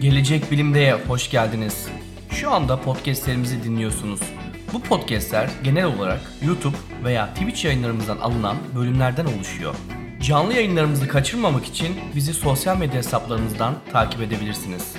Gelecek Bilim'de hoş geldiniz. Şu anda podcastlerimizi dinliyorsunuz. Bu podcastler genel olarak YouTube veya Twitch yayınlarımızdan alınan bölümlerden oluşuyor. Canlı yayınlarımızı kaçırmamak için bizi sosyal medya hesaplarımızdan takip edebilirsiniz.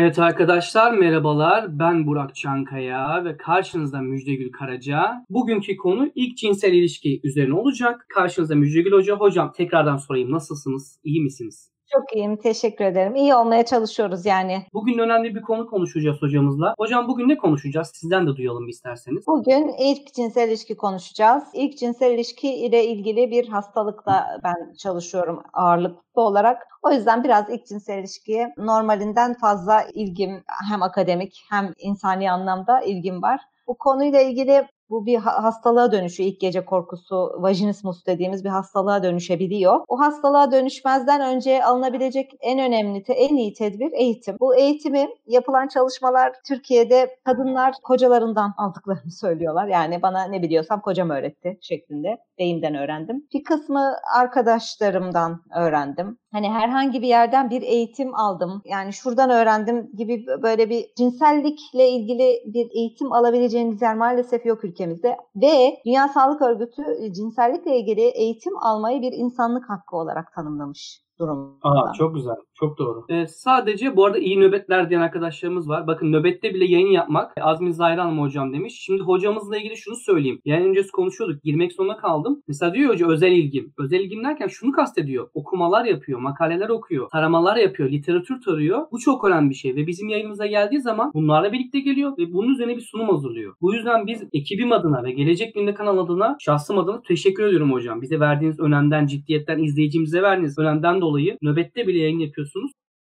Evet arkadaşlar merhabalar. Ben Burak Çankaya ve karşınızda Müjdegül Karaca. Bugünkü konu ilk cinsel ilişki üzerine olacak. Karşınızda Müjdegül Hoca. Hocam tekrardan sorayım nasılsınız? İyi misiniz? Çok iyiyim, teşekkür ederim. İyi olmaya çalışıyoruz yani. Bugün önemli bir konu konuşacağız hocamızla. Hocam bugün ne konuşacağız? Sizden de duyalım isterseniz. Bugün ilk cinsel ilişki konuşacağız. İlk cinsel ilişki ile ilgili bir hastalıkla ben çalışıyorum ağırlıklı olarak. O yüzden biraz ilk cinsel ilişkiye normalinden fazla ilgim hem akademik hem insani anlamda ilgim var. Bu konuyla ilgili bu bir hastalığa dönüşüyor. İlk gece korkusu, vajinismus dediğimiz bir hastalığa dönüşebiliyor. O hastalığa dönüşmezden önce alınabilecek en önemli, en iyi tedbir eğitim. Bu eğitimi yapılan çalışmalar Türkiye'de kadınlar kocalarından aldıklarını söylüyorlar. Yani bana ne biliyorsam kocam öğretti şeklinde. Beyimden öğrendim. Bir kısmı arkadaşlarımdan öğrendim. Hani herhangi bir yerden bir eğitim aldım. Yani şuradan öğrendim gibi böyle bir cinsellikle ilgili bir eğitim alabileceğiniz yer maalesef yok ülkemizde. Ve Dünya Sağlık Örgütü cinsellikle ilgili eğitim almayı bir insanlık hakkı olarak tanımlamış durumda. Aa, çok güzel. Çok doğru. Ee, sadece bu arada iyi nöbetler diyen arkadaşlarımız var. Bakın nöbette bile yayın yapmak Azmi Zahir Hanım hocam demiş. Şimdi hocamızla ilgili şunu söyleyeyim. Yani öncesi konuşuyorduk. Girmek zorunda kaldım. Mesela diyor hoca özel ilgim. Özel ilgim derken şunu kastediyor. Okumalar yapıyor, makaleler okuyor, taramalar yapıyor, literatür tarıyor. Bu çok önemli bir şey ve bizim yayınımıza geldiği zaman bunlarla birlikte geliyor ve bunun üzerine bir sunum hazırlıyor. Bu yüzden biz ekibim adına ve Gelecek Bilim'de kanal adına şahsım adına teşekkür ediyorum hocam. Bize verdiğiniz önemden, ciddiyetten, izleyicimize verdiğiniz önemden dolayı nöbette bile yayın yapıyorsunuz.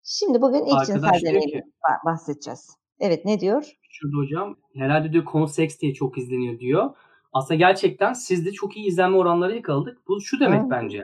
Şimdi bugün ilk cinsel deneyimden bahsedeceğiz. Evet ne diyor? Şurada hocam herhalde diyor konu seks diye çok izleniyor diyor. Aslında gerçekten sizde çok iyi izlenme oranları yakaladık. Bu şu demek bence.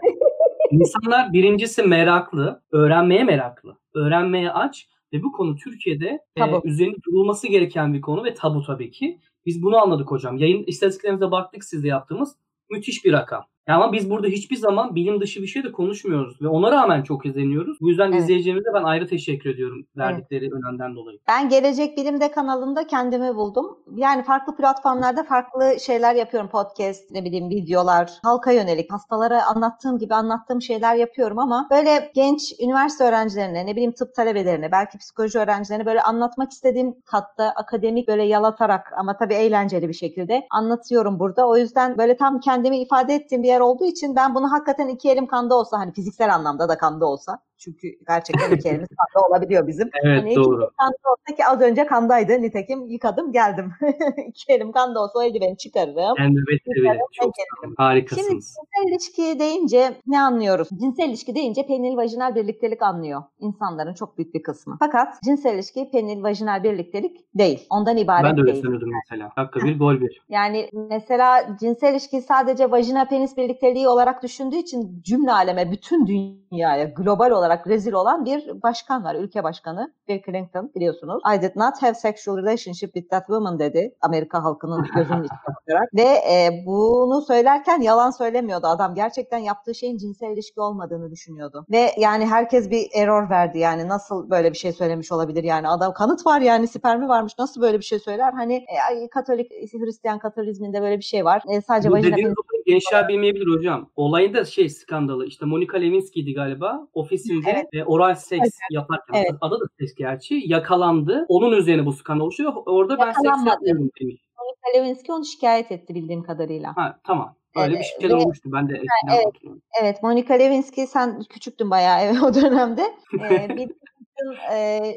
İnsanlar birincisi meraklı, öğrenmeye meraklı, öğrenmeye aç ve bu konu Türkiye'de e, üzerinde durulması gereken bir konu ve tabu tabii ki. Biz bunu anladık hocam. Yayın istatistiklerimize baktık sizde yaptığımız müthiş bir rakam. Ama biz burada hiçbir zaman bilim dışı bir şey de konuşmuyoruz ve ona rağmen çok izleniyoruz. Bu yüzden evet. izleyicilerimize ben ayrı teşekkür ediyorum verdikleri evet. önemden dolayı. Ben Gelecek Bilim'de kanalında kendimi buldum. Yani farklı platformlarda farklı şeyler yapıyorum. Podcast, ne bileyim videolar, halka yönelik hastalara anlattığım gibi anlattığım şeyler yapıyorum ama böyle genç üniversite öğrencilerine, ne bileyim tıp talebelerine, belki psikoloji öğrencilerine böyle anlatmak istediğim katta akademik böyle yalatarak ama tabii eğlenceli bir şekilde anlatıyorum burada. O yüzden böyle tam kendimi ifade ettiğim bir yer olduğu için ben bunu hakikaten iki elim kanda olsa hani fiziksel anlamda da kanda olsa çünkü gerçekten iki elimiz kanda olabiliyor bizim. Evet hani doğru. Kanda olsa ki az önce kandaydı nitekim yıkadım geldim. iki elim kanda olsa o eldiveni çıkarırım. Yani evet evet çok harikasınız. Şimdi cinsel ilişki deyince ne anlıyoruz? Cinsel ilişki deyince penil vajinal birliktelik anlıyor insanların çok büyük bir kısmı. Fakat cinsel ilişki penil vajinal birliktelik değil. Ondan ibaret değil. Ben de öyle sanıyordum mesela. Dakika bir gol bir. Yani mesela cinsel ilişki sadece vajina penis birlikteliği olarak düşündüğü için cümle aleme bütün dünyaya global olarak rezil olan bir başkan var. Ülke başkanı Bill Clinton biliyorsunuz. I did not have sexual relationship with that woman dedi. Amerika halkının gözünün içine bakarak. Ve e, bunu söylerken yalan söylemiyordu adam. Gerçekten yaptığı şeyin cinsel ilişki olmadığını düşünüyordu. Ve yani herkes bir error verdi yani nasıl böyle bir şey söylemiş olabilir yani adam kanıt var yani spermi varmış nasıl böyle bir şey söyler? Hani e, Katolik Hristiyan Katolizminde böyle bir şey var. E, sadece vajina gençler bilmeyebilir hocam. Olayın da şey skandalı. İşte Monica Lewinsky'di galiba. Ofisinde evet. e, oral seks evet. yaparken. Evet. Adı da seks gerçi. Yakalandı. Onun üzerine bu skandal oluşuyor. Orada ben seks yapmıyorum demiş. Monica Lewinsky onu şikayet etti bildiğim kadarıyla. Ha tamam. Öyle evet, bir şey olmuştu. Ben de eskiden evet, Evet. Monica Lewinsky sen küçüktün bayağı evet, o dönemde. Ee, bir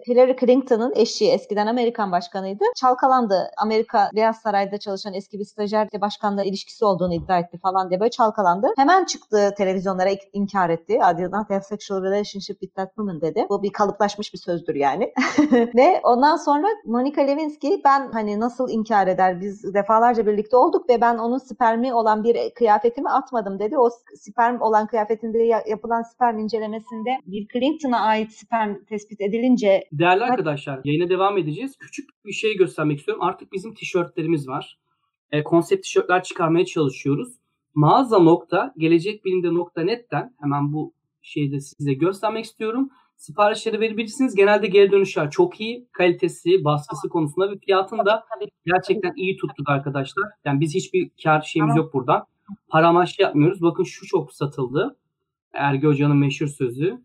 Hillary Clinton'ın eşi eskiden Amerikan başkanıydı. Çalkalandı. Amerika Beyaz Saray'da çalışan eski bir stajyerle başkanla ilişkisi olduğunu iddia etti falan diye böyle çalkalandı. Hemen çıktı televizyonlara inkar etti. I did not have sexual relationship with that woman dedi. Bu bir kalıplaşmış bir sözdür yani. ve ondan sonra Monica Lewinsky ben hani nasıl inkar eder biz defalarca birlikte olduk ve ben onun spermi olan bir kıyafetimi atmadım dedi. O sperm olan kıyafetinde yapılan sperm incelemesinde bir Clinton'a ait sperm tespit tespit edilince... Değerli arkadaşlar yayına devam edeceğiz. Küçük bir şey göstermek istiyorum. Artık bizim tişörtlerimiz var. E, konsept tişörtler çıkarmaya çalışıyoruz. Mağaza nokta gelecekbilimde nokta net'ten hemen bu şeyde size göstermek istiyorum. Siparişleri verebilirsiniz. Genelde geri dönüşler çok iyi. Kalitesi, baskısı konusunda ve fiyatını da gerçekten iyi tuttuk arkadaşlar. Yani biz hiçbir kar şeyimiz yok buradan. Para amaçlı yapmıyoruz. Bakın şu çok satıldı. Ergi Hoca'nın meşhur sözü.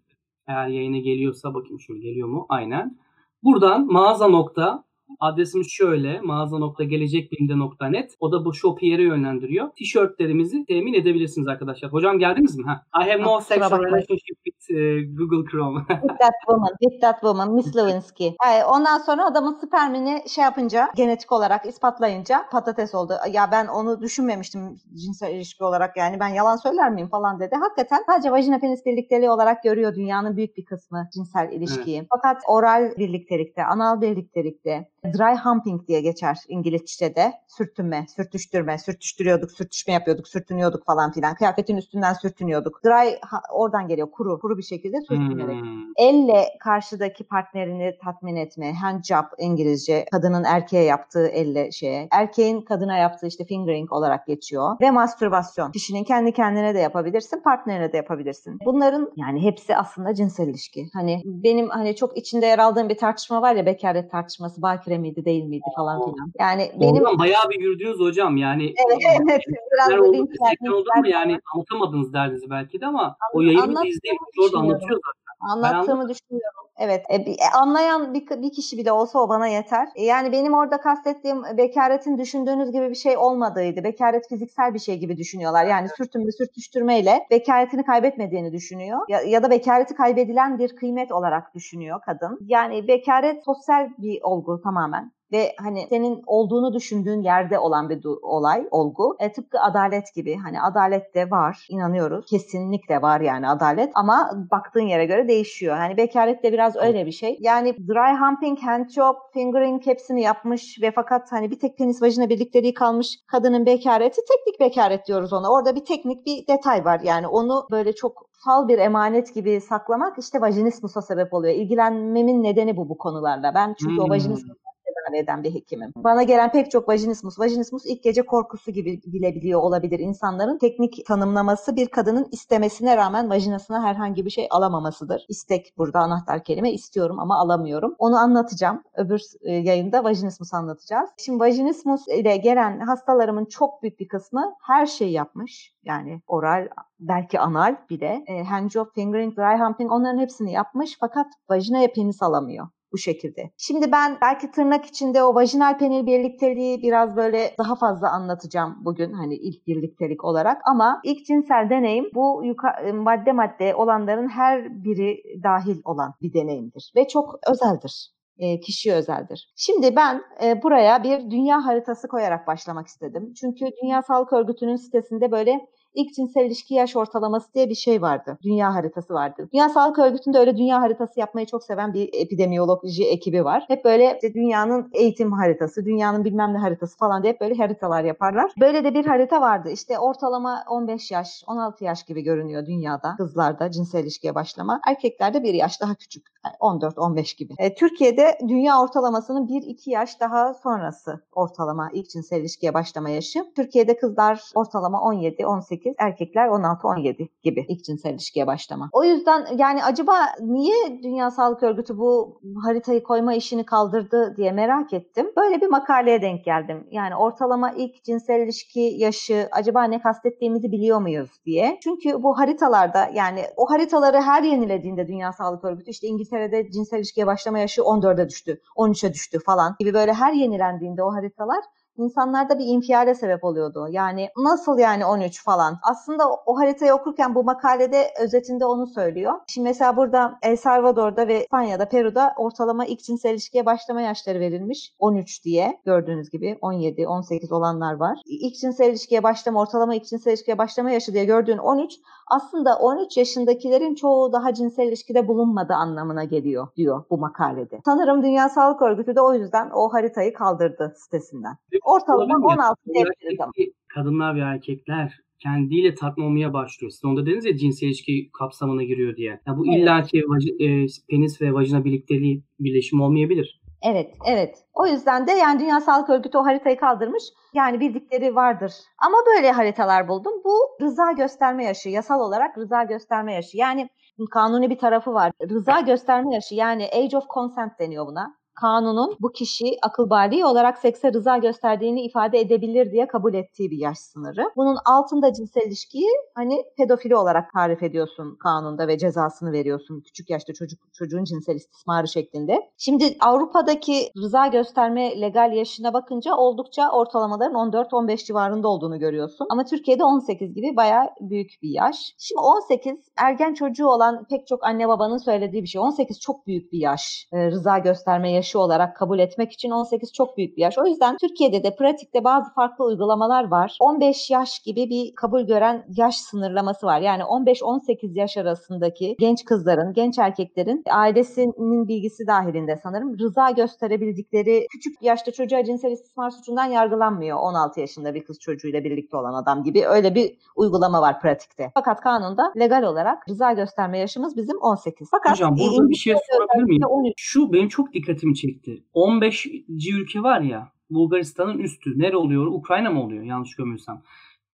Eğer yayına geliyorsa bakayım şöyle geliyor mu? Aynen. Buradan mağaza nokta Adresimiz şöyle mağaza.gelecekbilimde.net O da bu shop'u yere yönlendiriyor. Tişörtlerimizi temin edebilirsiniz arkadaşlar. Hocam geldiniz mi? Ha. I have no sexual relationship with uh, Google Chrome. with that woman, with that woman, Miss Lewinsky. Yani ondan sonra adamın spermini şey yapınca, genetik olarak ispatlayınca patates oldu. Ya ben onu düşünmemiştim cinsel ilişki olarak yani ben yalan söyler miyim falan dedi. Hakikaten sadece vajina penis birlikteliği olarak görüyor dünyanın büyük bir kısmı cinsel ilişkiyi. Evet. Fakat oral birliktelikte, anal birliktelikte, Dry humping diye geçer İngilizce'de. Sürtünme, sürtüştürme, sürtüştürüyorduk, sürtüşme yapıyorduk, sürtünüyorduk falan filan. Kıyafetin üstünden sürtünüyorduk. Dry oradan geliyor kuru, kuru bir şekilde sürtünerek. Hmm. Elle karşıdaki partnerini tatmin etme, hand job İngilizce, kadının erkeğe yaptığı elle şeye. Erkeğin kadına yaptığı işte fingering olarak geçiyor. Ve mastürbasyon. Kişinin kendi kendine de yapabilirsin, partnerine de yapabilirsin. Bunların yani hepsi aslında cinsel ilişki. Hani benim hani çok içinde yer aldığım bir tartışma var ya bekaret tartışması, bakire miydi değil miydi falan filan. Yani benim Oradan bayağı bir yürüdünüz hocam yani. Evet evet. Biraz oldu, oldu mu yani anlatamadınız derdinizi belki de ama o yayını izleyip orada anlatıyor zaten. Anlattığımı düşünüyorum. Evet. E, e, anlayan bir, bir kişi bile olsa o bana yeter. E, yani benim orada kastettiğim bekaretin düşündüğünüz gibi bir şey olmadığıydı. Bekaret fiziksel bir şey gibi düşünüyorlar. Yani sürtünme sürtüştürmeyle bekaretini kaybetmediğini düşünüyor. Ya, ya da bekareti kaybedilen bir kıymet olarak düşünüyor kadın. Yani bekaret sosyal bir olgu tamamen ve hani senin olduğunu düşündüğün yerde olan bir olay, olgu. E, tıpkı adalet gibi. Hani adalet de var, inanıyoruz. Kesinlikle var yani adalet ama baktığın yere göre değişiyor. Hani bekaret de biraz öyle bir şey. Yani dry humping, hand job, fingering hepsini yapmış ve fakat hani bir tek penis vajina birlikteliği kalmış kadının bekareti teknik bekaret diyoruz ona. Orada bir teknik bir detay var. Yani onu böyle çok sal bir emanet gibi saklamak işte vajinismusa sebep oluyor. İlgilenmemin nedeni bu bu konularla. Ben çünkü hmm. o vajinismus tedavi eden bir hekimim. Bana gelen pek çok vajinismus, vajinismus ilk gece korkusu gibi bilebiliyor olabilir insanların. Teknik tanımlaması bir kadının istemesine rağmen vajinasına herhangi bir şey alamamasıdır. İstek burada anahtar kelime istiyorum ama alamıyorum. Onu anlatacağım. Öbür e, yayında vajinismus anlatacağız. Şimdi vajinismus ile gelen hastalarımın çok büyük bir kısmı her şeyi yapmış. Yani oral, belki anal bile. E, handjob, fingering, dry humping onların hepsini yapmış fakat vajinaya penis alamıyor bu şekilde. Şimdi ben belki tırnak içinde o vajinal penil birlikteliği biraz böyle daha fazla anlatacağım bugün hani ilk birliktelik olarak ama ilk cinsel deneyim bu yuka- madde madde olanların her biri dahil olan bir deneyimdir ve çok özeldir e, kişiye özeldir. Şimdi ben e, buraya bir dünya haritası koyarak başlamak istedim. Çünkü Dünya Sağlık Örgütü'nün sitesinde böyle ilk cinsel ilişki yaş ortalaması diye bir şey vardı. Dünya haritası vardı. Dünya Sağlık Örgütü'nde öyle dünya haritası yapmayı çok seven bir epidemiyoloji ekibi var. Hep böyle işte dünyanın eğitim haritası, dünyanın bilmem ne haritası falan diye hep böyle haritalar yaparlar. Böyle de bir harita vardı. İşte ortalama 15 yaş, 16 yaş gibi görünüyor dünyada kızlarda cinsel ilişkiye başlama. Erkeklerde bir yaş daha küçük. Yani 14-15 gibi. E, Türkiye'de dünya ortalamasının 1-2 yaş daha sonrası ortalama ilk cinsel ilişkiye başlama yaşı. Türkiye'de kızlar ortalama 17-18 18, erkekler 16-17 gibi ilk cinsel ilişkiye başlama. O yüzden yani acaba niye Dünya Sağlık Örgütü bu haritayı koyma işini kaldırdı diye merak ettim. Böyle bir makaleye denk geldim. Yani ortalama ilk cinsel ilişki yaşı acaba ne kastettiğimizi biliyor muyuz diye. Çünkü bu haritalarda yani o haritaları her yenilediğinde Dünya Sağlık Örgütü işte İngiltere'de cinsel ilişkiye başlama yaşı 14'e düştü, 13'e düştü falan gibi böyle her yenilendiğinde o haritalar insanlarda bir infiale sebep oluyordu. Yani nasıl yani 13 falan? Aslında o haritayı okurken bu makalede özetinde onu söylüyor. Şimdi mesela burada El Salvador'da ve İspanya'da, Peru'da ortalama ilk cinsel ilişkiye başlama yaşları verilmiş. 13 diye gördüğünüz gibi 17, 18 olanlar var. İlk cinsel ilişkiye başlama, ortalama ilk cinsel ilişkiye başlama yaşı diye gördüğün 13 aslında 13 yaşındakilerin çoğu daha cinsel ilişkide bulunmadı anlamına geliyor diyor bu makalede. Sanırım Dünya Sağlık Örgütü de o yüzden o haritayı kaldırdı sitesinden. Ortalama 16 diyebiliriz Kadınlar ve erkekler kendiyle tatmin olmaya başlıyor. Siz onda dediniz ya cinsel ilişki kapsamına giriyor diye. Ya bu evet. illaki e, penis ve vajina birlikteliği birleşim olmayabilir. Evet, evet. O yüzden de yani Dünya Sağlık Örgütü o haritayı kaldırmış. Yani bildikleri vardır. Ama böyle haritalar buldum. Bu rıza gösterme yaşı, yasal olarak rıza gösterme yaşı. Yani kanuni bir tarafı var. Rıza gösterme yaşı yani age of consent deniyor buna kanunun bu kişi akıl bali olarak sekse rıza gösterdiğini ifade edebilir diye kabul ettiği bir yaş sınırı. Bunun altında cinsel ilişkiyi hani pedofili olarak tarif ediyorsun kanunda ve cezasını veriyorsun küçük yaşta çocuk çocuğun cinsel istismarı şeklinde. Şimdi Avrupa'daki rıza gösterme legal yaşına bakınca oldukça ortalamaların 14-15 civarında olduğunu görüyorsun. Ama Türkiye'de 18 gibi bayağı büyük bir yaş. Şimdi 18 ergen çocuğu olan pek çok anne babanın söylediği bir şey. 18 çok büyük bir yaş. E, rıza gösterme yaşı yaşı olarak kabul etmek için 18 çok büyük bir yaş. O yüzden Türkiye'de de pratikte bazı farklı uygulamalar var. 15 yaş gibi bir kabul gören yaş sınırlaması var. Yani 15-18 yaş arasındaki genç kızların, genç erkeklerin ailesinin bilgisi dahilinde sanırım rıza gösterebildikleri küçük yaşta çocuğa cinsel istismar suçundan yargılanmıyor 16 yaşında bir kız çocuğuyla birlikte olan adam gibi. Öyle bir uygulama var pratikte. Fakat kanunda legal olarak rıza gösterme yaşımız bizim 18. Fakat Hocam burada bir şey sorabilir miyim? Şu benim çok dikkatimi çekti. 15 ülke var ya Bulgaristan'ın üstü. Nere oluyor? Ukrayna mı oluyor? Yanlış görmüyorsam.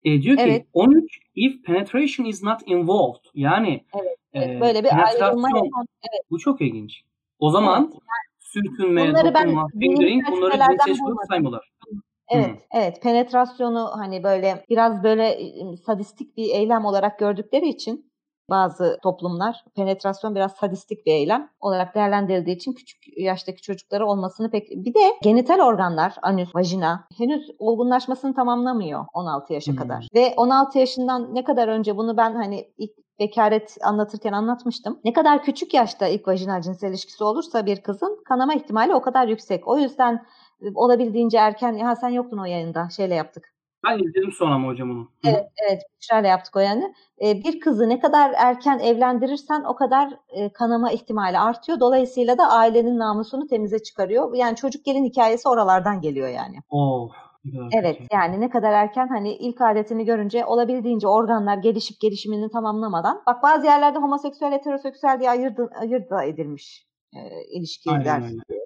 E, diyor ki evet. 13 if penetration is not involved. Yani evet, evet, e, böyle bir ayrılma evet. Bu çok ilginç. O zaman evet, sürtünme, dokunma, fingering bunları cinsel saymıyorlar. Evet, hmm. evet. Penetrasyonu hani böyle biraz böyle sadistik bir eylem olarak gördükleri için bazı toplumlar penetrasyon biraz sadistik bir eylem olarak değerlendirildiği için küçük yaştaki çocuklara olmasını pek... Bir de genital organlar, anüs, vajina henüz olgunlaşmasını tamamlamıyor 16 yaşa hmm. kadar. Ve 16 yaşından ne kadar önce bunu ben hani ilk bekaret anlatırken anlatmıştım. Ne kadar küçük yaşta ilk vajinal cinsel ilişkisi olursa bir kızın kanama ihtimali o kadar yüksek. O yüzden olabildiğince erken, ha sen yoktun o yayında, şeyle yaptık ben izledim sonra mı hocam onu? Evet, evet. Şöyle yaptık o yani. Ee, bir kızı ne kadar erken evlendirirsen o kadar e, kanama ihtimali artıyor. Dolayısıyla da ailenin namusunu temize çıkarıyor. Yani çocuk gelin hikayesi oralardan geliyor yani. Oh. Evet yani ne kadar erken hani ilk adetini görünce olabildiğince organlar gelişip gelişimini tamamlamadan bak bazı yerlerde homoseksüel heteroseksüel diye ayırdı, ayırt da edilmiş e, ilişkiler e,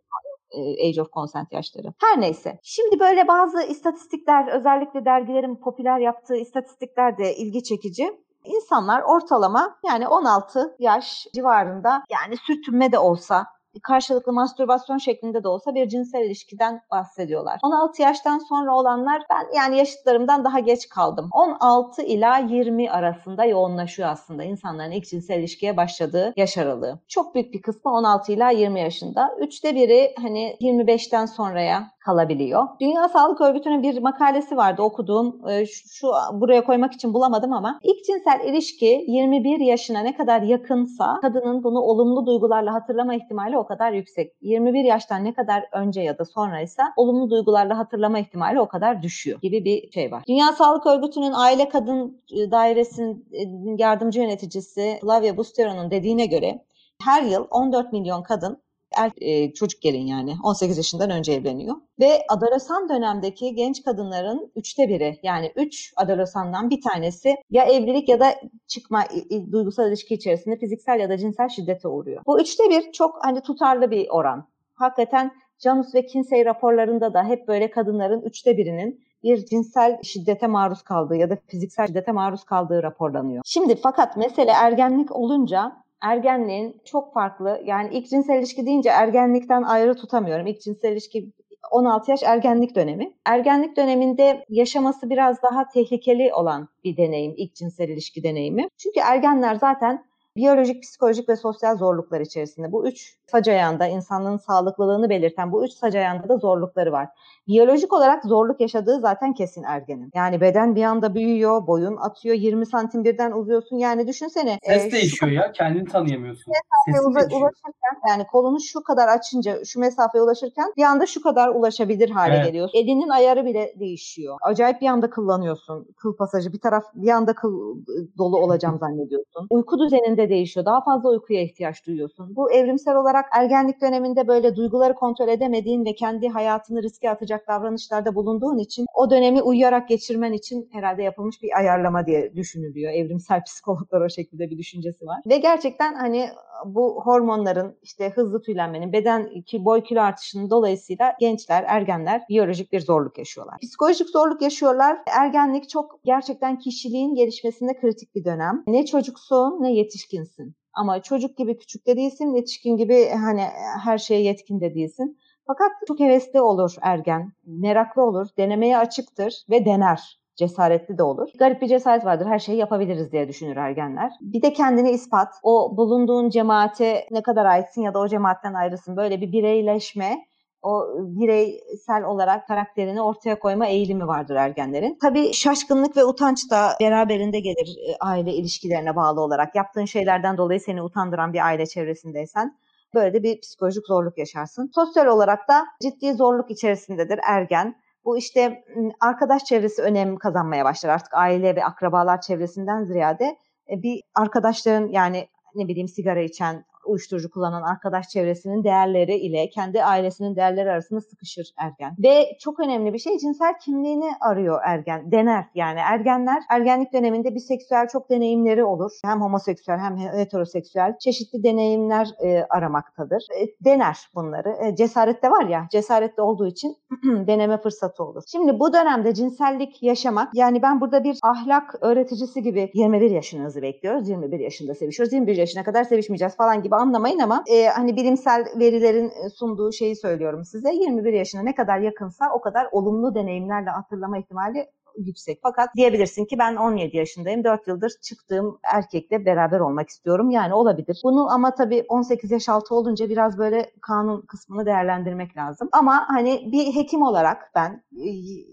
age of consent yaşları. Her neyse. Şimdi böyle bazı istatistikler özellikle dergilerin popüler yaptığı istatistikler de ilgi çekici. İnsanlar ortalama yani 16 yaş civarında yani sürtünme de olsa karşılıklı mastürbasyon şeklinde de olsa bir cinsel ilişkiden bahsediyorlar. 16 yaştan sonra olanlar ben yani yaşıtlarımdan daha geç kaldım. 16 ila 20 arasında yoğunlaşıyor aslında insanların ilk cinsel ilişkiye başladığı yaş aralığı. Çok büyük bir kısmı 16 ila 20 yaşında. Üçte biri hani 25'ten sonraya kalabiliyor. Dünya Sağlık Örgütü'nün bir makalesi vardı okuduğum. Ee, şu, buraya koymak için bulamadım ama ilk cinsel ilişki 21 yaşına ne kadar yakınsa kadının bunu olumlu duygularla hatırlama ihtimali o kadar yüksek. 21 yaştan ne kadar önce ya da sonraysa olumlu duygularla hatırlama ihtimali o kadar düşüyor gibi bir şey var. Dünya Sağlık Örgütü'nün Aile Kadın e, Dairesi'nin e, yardımcı yöneticisi Flavia Bustero'nun dediğine göre her yıl 14 milyon kadın er, e, çocuk gelin yani 18 yaşından önce evleniyor. Ve adolesan dönemdeki genç kadınların üçte biri yani üç adolesandan bir tanesi ya evlilik ya da çıkma e, duygusal ilişki içerisinde fiziksel ya da cinsel şiddete uğruyor. Bu üçte bir çok hani tutarlı bir oran. Hakikaten Janus ve Kinsey raporlarında da hep böyle kadınların üçte birinin bir cinsel şiddete maruz kaldığı ya da fiziksel şiddete maruz kaldığı raporlanıyor. Şimdi fakat mesele ergenlik olunca ergenliğin çok farklı yani ilk cinsel ilişki deyince ergenlikten ayrı tutamıyorum. İlk cinsel ilişki 16 yaş ergenlik dönemi. Ergenlik döneminde yaşaması biraz daha tehlikeli olan bir deneyim, ilk cinsel ilişki deneyimi. Çünkü ergenler zaten biyolojik, psikolojik ve sosyal zorluklar içerisinde. Bu üç sac ayağında insanlığın sağlıklılığını belirten bu üç sac ayağında da zorlukları var. Biyolojik olarak zorluk yaşadığı zaten kesin ergenin. Yani beden bir anda büyüyor, boyun atıyor, 20 santim birden uzuyorsun. Yani düşünsene. Ses e, değişiyor ya, kendini tanıyamıyorsun. Mesafeye ula, ulaşırken yani kolunu şu kadar açınca, şu mesafeye ulaşırken bir anda şu kadar ulaşabilir hale evet. geliyorsun. Elinin ayarı bile değişiyor. Acayip bir anda kıllanıyorsun. Kıl pasajı bir taraf bir anda kıl dolu olacağım zannediyorsun. Uyku düzeninde değişiyor. Daha fazla uykuya ihtiyaç duyuyorsun. Bu evrimsel olarak ergenlik döneminde böyle duyguları kontrol edemediğin ve kendi hayatını riske atacak davranışlarda bulunduğun için o dönemi uyuyarak geçirmen için herhalde yapılmış bir ayarlama diye düşünülüyor. Evrimsel psikologlar o şekilde bir düşüncesi var. Ve gerçekten hani bu hormonların işte hızlı tüylenmenin, beden ki boy kilo artışının dolayısıyla gençler, ergenler biyolojik bir zorluk yaşıyorlar. Psikolojik zorluk yaşıyorlar. Ergenlik çok gerçekten kişiliğin gelişmesinde kritik bir dönem. Ne çocuksun ne yetişkinsin. Ama çocuk gibi küçük de değilsin, yetişkin gibi hani her şeye yetkin de değilsin. Fakat çok hevesli olur ergen, meraklı olur, denemeye açıktır ve dener cesaretli de olur. Garip bir cesaret vardır. Her şeyi yapabiliriz diye düşünür ergenler. Bir de kendini ispat. O bulunduğun cemaate ne kadar aitsin ya da o cemaatten ayrısın. Böyle bir bireyleşme o bireysel olarak karakterini ortaya koyma eğilimi vardır ergenlerin. Tabii şaşkınlık ve utanç da beraberinde gelir e, aile ilişkilerine bağlı olarak. Yaptığın şeylerden dolayı seni utandıran bir aile çevresindeysen böyle de bir psikolojik zorluk yaşarsın. Sosyal olarak da ciddi zorluk içerisindedir ergen. Bu işte arkadaş çevresi önem kazanmaya başlar. Artık aile ve akrabalar çevresinden ziyade e, bir arkadaşların yani ne bileyim sigara içen, uyuşturucu kullanan arkadaş çevresinin değerleri ile kendi ailesinin değerleri arasında sıkışır ergen. Ve çok önemli bir şey cinsel kimliğini arıyor ergen. Dener yani ergenler ergenlik döneminde biseksüel çok deneyimleri olur. Hem homoseksüel hem heteroseksüel çeşitli deneyimler e, aramaktadır. E, dener bunları. E, cesaret de var ya cesaretli olduğu için deneme fırsatı olur. Şimdi bu dönemde cinsellik yaşamak yani ben burada bir ahlak öğreticisi gibi 21 yaşınızı bekliyoruz. 21 yaşında sevişiyoruz. 21 yaşına kadar sevişmeyeceğiz falan gibi anlamayın ama e, hani bilimsel verilerin sunduğu şeyi söylüyorum size. 21 yaşına ne kadar yakınsa o kadar olumlu deneyimlerle hatırlama ihtimali yüksek. Fakat diyebilirsin ki ben 17 yaşındayım. 4 yıldır çıktığım erkekle beraber olmak istiyorum. Yani olabilir. Bunu ama tabii 18 yaş altı olunca biraz böyle kanun kısmını değerlendirmek lazım. Ama hani bir hekim olarak ben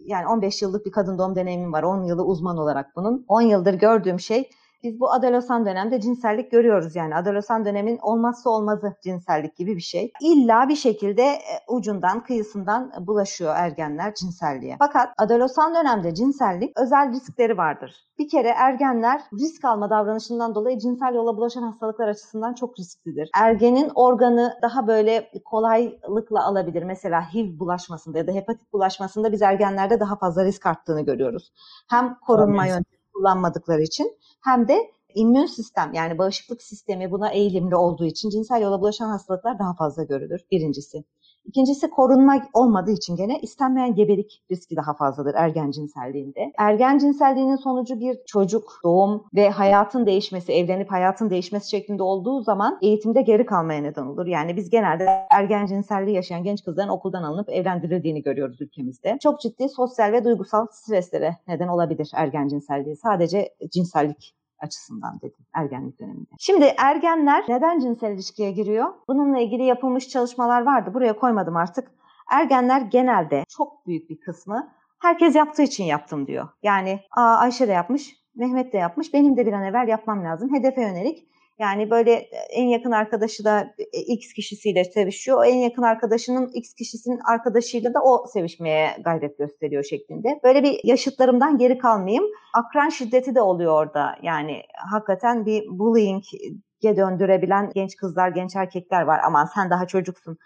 yani 15 yıllık bir kadın doğum deneyimim var. 10 yılı uzman olarak bunun. 10 yıldır gördüğüm şey biz bu adolesan dönemde cinsellik görüyoruz yani. Adolesan dönemin olmazsa olmazı cinsellik gibi bir şey. İlla bir şekilde e, ucundan, kıyısından bulaşıyor ergenler cinselliğe. Fakat adolesan dönemde cinsellik özel riskleri vardır. Bir kere ergenler risk alma davranışından dolayı cinsel yola bulaşan hastalıklar açısından çok risklidir. Ergenin organı daha böyle kolaylıkla alabilir. Mesela HIV bulaşmasında ya da hepatit bulaşmasında biz ergenlerde daha fazla risk arttığını görüyoruz. Hem korunma yöntemi kullanmadıkları için hem de immün sistem yani bağışıklık sistemi buna eğilimli olduğu için cinsel yola bulaşan hastalıklar daha fazla görülür birincisi. İkincisi korunma olmadığı için gene istenmeyen gebelik riski daha fazladır ergen cinselliğinde. Ergen cinselliğinin sonucu bir çocuk, doğum ve hayatın değişmesi, evlenip hayatın değişmesi şeklinde olduğu zaman eğitimde geri kalmaya neden olur. Yani biz genelde ergen cinselliği yaşayan genç kızların okuldan alınıp evlendirildiğini görüyoruz ülkemizde. Çok ciddi sosyal ve duygusal streslere neden olabilir ergen cinselliği. Sadece cinsellik açısından dedim ergenlik döneminde. Şimdi ergenler neden cinsel ilişkiye giriyor? Bununla ilgili yapılmış çalışmalar vardı. Buraya koymadım artık. Ergenler genelde çok büyük bir kısmı herkes yaptığı için yaptım diyor. Yani Aa, Ayşe de yapmış, Mehmet de yapmış, benim de bir an evvel yapmam lazım. Hedefe yönelik yani böyle e, en yakın arkadaşı da e, X kişisiyle sevişiyor. En yakın arkadaşının X kişisinin arkadaşıyla da o sevişmeye gayret gösteriyor şeklinde. Böyle bir yaşıtlarımdan geri kalmayayım. Akran şiddeti de oluyor orada. Yani hakikaten bir bullying'e döndürebilen genç kızlar, genç erkekler var. Aman sen daha çocuksun.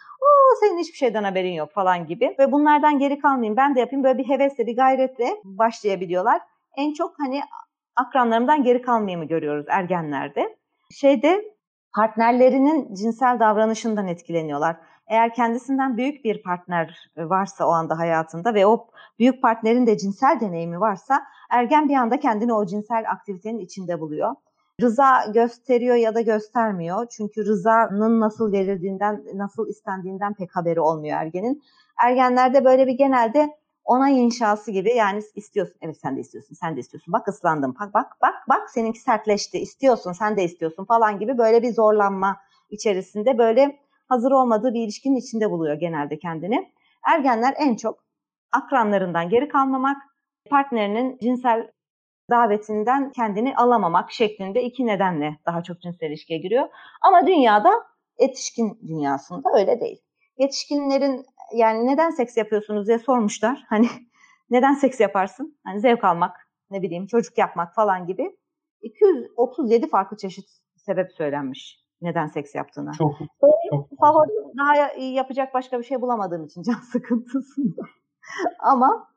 Senin hiçbir şeyden haberin yok falan gibi. Ve bunlardan geri kalmayayım ben de yapayım. Böyle bir hevesle, bir gayretle başlayabiliyorlar. En çok hani akranlarımdan geri kalmayımı görüyoruz ergenlerde şeyde partnerlerinin cinsel davranışından etkileniyorlar. Eğer kendisinden büyük bir partner varsa o anda hayatında ve o büyük partnerin de cinsel deneyimi varsa ergen bir anda kendini o cinsel aktivitenin içinde buluyor. Rıza gösteriyor ya da göstermiyor. Çünkü rızanın nasıl verildiğinden, nasıl istendiğinden pek haberi olmuyor ergenin. Ergenlerde böyle bir genelde onay inşası gibi yani istiyorsun. Evet sen de istiyorsun. Sen de istiyorsun. Bak ıslandım. Bak bak bak bak seninki sertleşti. İstiyorsun. Sen de istiyorsun falan gibi böyle bir zorlanma içerisinde böyle hazır olmadığı bir ilişkinin içinde buluyor genelde kendini. Ergenler en çok akranlarından geri kalmamak, partnerinin cinsel davetinden kendini alamamak şeklinde iki nedenle daha çok cinsel ilişkiye giriyor. Ama dünyada yetişkin dünyasında öyle değil. Yetişkinlerin yani neden seks yapıyorsunuz diye sormuşlar. Hani neden seks yaparsın? Hani zevk almak, ne bileyim çocuk yapmak falan gibi. 237 farklı çeşit sebep söylenmiş. Neden seks yaptığına. Çok, çok Favori daha yapacak başka bir şey bulamadığım için can sıkıntısında. Ama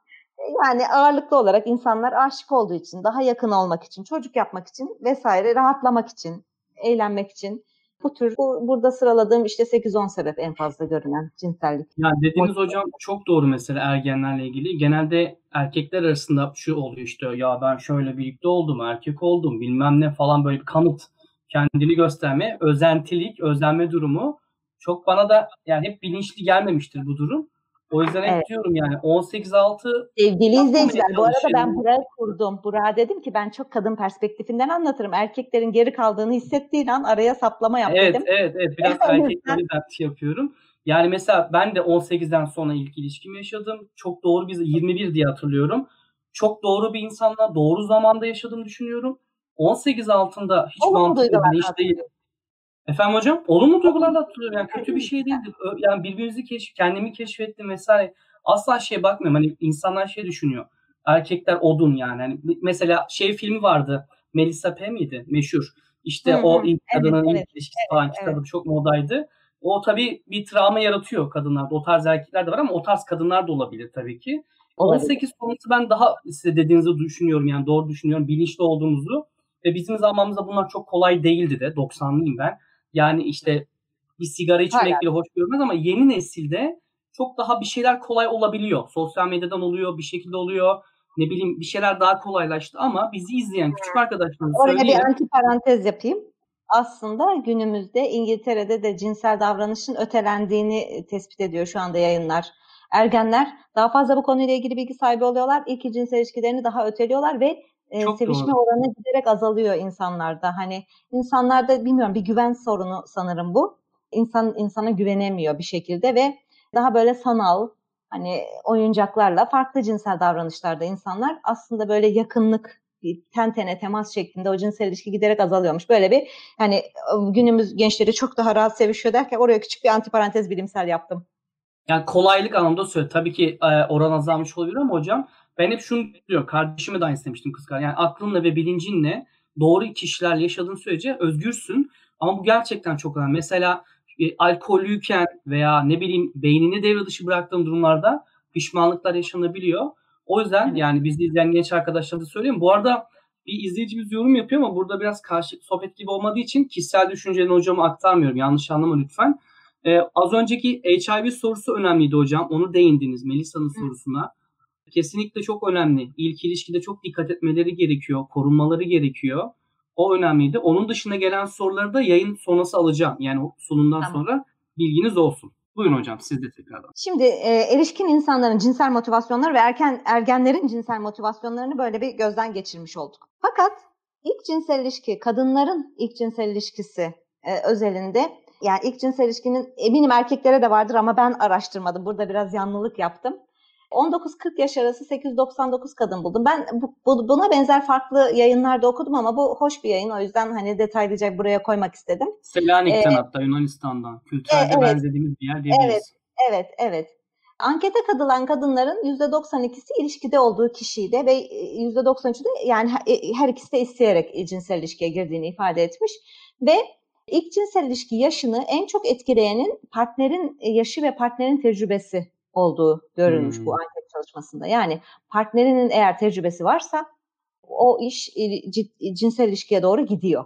yani ağırlıklı olarak insanlar aşık olduğu için, daha yakın olmak için, çocuk yapmak için vesaire rahatlamak için, eğlenmek için bu tür bu, burada sıraladığım işte 8-10 sebep en fazla görünen cinsellik. Ya dediğiniz hocam çok doğru mesela ergenlerle ilgili. Genelde erkekler arasında şu oluyor işte ya ben şöyle birlikte oldum, erkek oldum bilmem ne falan böyle bir kanıt kendini gösterme, özentilik, özenme durumu çok bana da yani hep bilinçli gelmemiştir bu durum. O yüzden hep Evet. diyorum yani 18-6 Sevgili izleyiciler bu arada ben. Burak'ı kurdum. Burak'a dedim ki ben çok kadın perspektifinden anlatırım. Erkeklerin geri kaldığını hissettiğin an araya saplama yap Evet, dedim. evet, evet. Biraz erkekleri de şey yapıyorum. Yani mesela ben de 18'den sonra ilk ilişkimi yaşadım. Çok doğru bir 21 diye hatırlıyorum. Çok doğru bir insanla doğru zamanda yaşadığımı düşünüyorum. 18 altında hiç mantıklı duygularla bilinç değil. Efendim hocam? Olumlu duygularla hatırlıyorum. Yani kötü bir şey değildi. Yani birbirimizi keşf, kendimi keşfettim vesaire. Asla şeye bakmıyorum. Hani insanlar şey düşünüyor. Erkekler odun yani. Hani mesela şey filmi vardı. Melissa P miydi? Meşhur. İşte Hı hı. o ilk Evet, kadının evet, ilk ilişkisi falan evet. kitabı çok modaydı. O tabii bir travma yaratıyor kadınlarda. O tarz erkekler de var ama o tarz kadınlar da olabilir tabii ki. Olabilir. 18 sonrası ben daha size dediğinizi düşünüyorum yani doğru düşünüyorum bilinçli olduğumuzu ve bizim zamanımızda bunlar çok kolay değildi de 90'lıyım ben. Yani işte bir sigara içmek bile hoş görmez ama yeni nesilde çok daha bir şeyler kolay olabiliyor. Sosyal medyadan oluyor, bir şekilde oluyor. Ne bileyim bir şeyler daha kolaylaştı ama bizi izleyen küçük arkadaşlarımız Oraya bir anti parantez yapayım. Aslında günümüzde İngiltere'de de cinsel davranışın ötelendiğini e, tespit ediyor şu anda yayınlar. Ergenler daha fazla bu konuyla ilgili bilgi sahibi oluyorlar. İlk cinsel ilişkilerini daha öteliyorlar ve e, Çok sevişme doğru. oranı giderek azalıyor insanlarda. Hani insanlarda bilmiyorum bir güven sorunu sanırım bu. İnsan insana güvenemiyor bir şekilde ve daha böyle sanal hani oyuncaklarla farklı cinsel davranışlarda insanlar aslında böyle yakınlık ten tene temas şeklinde o cinsel ilişki giderek azalıyormuş. Böyle bir hani günümüz gençleri çok daha rahat sevişiyor derken oraya küçük bir antiparantez bilimsel yaptım. Yani kolaylık anlamda söyle. Tabii ki oran azalmış olabilir ama hocam ben hep şunu diyorum. Kardeşime de aynısını demiştim kız kardeşim. Yani aklınla ve bilincinle doğru kişilerle yaşadığın sürece özgürsün. Ama bu gerçekten çok önemli. Mesela e, alkollüyken veya ne bileyim beynini devre dışı bıraktığın durumlarda pişmanlıklar yaşanabiliyor. O yüzden Evet. yani bizi izleyen genç arkadaşlarımıza söyleyeyim. Bu arada bir izleyicimiz yorum yapıyor ama burada biraz karşı sohbet gibi olmadığı için kişisel düşüncelerini hocama aktarmıyorum. Yanlış anlama lütfen. Ee, az önceki HIV sorusu önemliydi hocam. Onu değindiniz Melisa'nın sorusuna. Kesinlikle çok önemli. İlk ilişkide çok dikkat etmeleri gerekiyor. Korunmaları gerekiyor. O önemliydi. Onun dışına gelen soruları da yayın sonrası alacağım. Yani sunumdan Tamam. sonra bilginiz olsun. Buyurun hocam siz de tekrardan. Şimdi e, erişkin insanların cinsel motivasyonları ve erken ergenlerin cinsel motivasyonlarını böyle bir gözden geçirmiş olduk. Fakat ilk cinsel ilişki, kadınların ilk cinsel ilişkisi e, özelinde yani ilk cinsel ilişkinin eminim erkeklere de vardır ama ben araştırmadım. Burada biraz yanlılık yaptım. 19-40 yaş arası 899 kadın buldum. Ben bu, bu- buna benzer farklı yayınlarda okudum ama bu hoş bir yayın. O yüzden hani detaylıca buraya koymak istedim. Selanik'ten Ee, hatta Yunanistan'dan. Kültürelde evet. benzediğimiz bir yer diyebiliriz. Evet. Evet, evet. Ankete katılan kadınların %92'si ilişkide olduğu kişiyle ve %93'ü de yani he- her ikisi de isteyerek cinsel ilişkiye girdiğini ifade etmiş. Ve ilk cinsel ilişki yaşını en çok etkileyenin partnerin yaşı ve partnerin tecrübesi olduğu görülmüş Hmm. bu anket çalışmasında. Yani partnerinin eğer tecrübesi varsa o iş cinsel ilişkiye doğru gidiyor.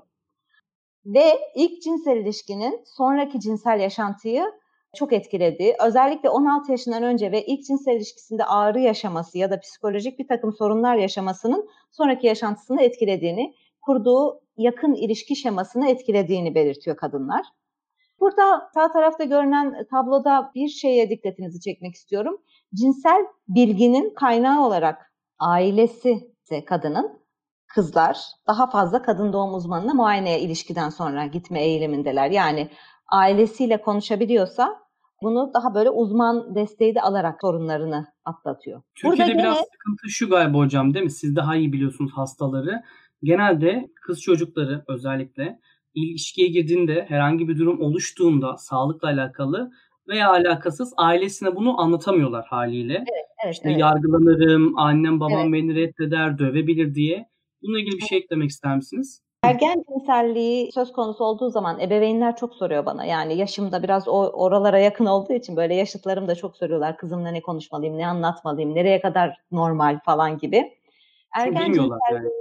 Ve ilk cinsel ilişkinin sonraki cinsel yaşantıyı çok etkiledi. Özellikle 16 yaşından önce ve ilk cinsel ilişkisinde ağrı yaşaması ya da psikolojik bir takım sorunlar yaşamasının sonraki yaşantısını etkilediğini, kurduğu yakın ilişki şemasını etkilediğini belirtiyor kadınlar. Burada sağ tarafta görünen tabloda bir şeye dikkatinizi çekmek istiyorum. Cinsel bilginin kaynağı olarak ailesi ise kadının kızlar daha fazla kadın doğum uzmanına muayeneye ilişkiden sonra gitme eğilimindeler. Yani ailesiyle konuşabiliyorsa bunu daha böyle uzman desteği de alarak sorunlarını atlatıyor. Türkiye'de Burada biraz gene- sıkıntı şu galiba hocam değil mi? Siz daha iyi biliyorsunuz hastaları. Genelde kız çocukları özellikle ilişkiye girdiğinde herhangi bir durum oluştuğunda sağlıkla alakalı veya alakasız ailesine bunu anlatamıyorlar haliyle. Evet, İşte evet. yargılanırım, annem babam Evet. beni reddeder, dövebilir diye. Bununla ilgili bir şey eklemek ister misiniz? Ergen cinselliği söz konusu olduğu zaman ebeveynler çok soruyor bana. Yani yaşım da biraz o oralara yakın olduğu için böyle yaşıtlarım da çok soruyorlar. Kızımla ne konuşmalıyım, ne anlatmalıyım, nereye kadar normal falan gibi. Ergen cinselliğinde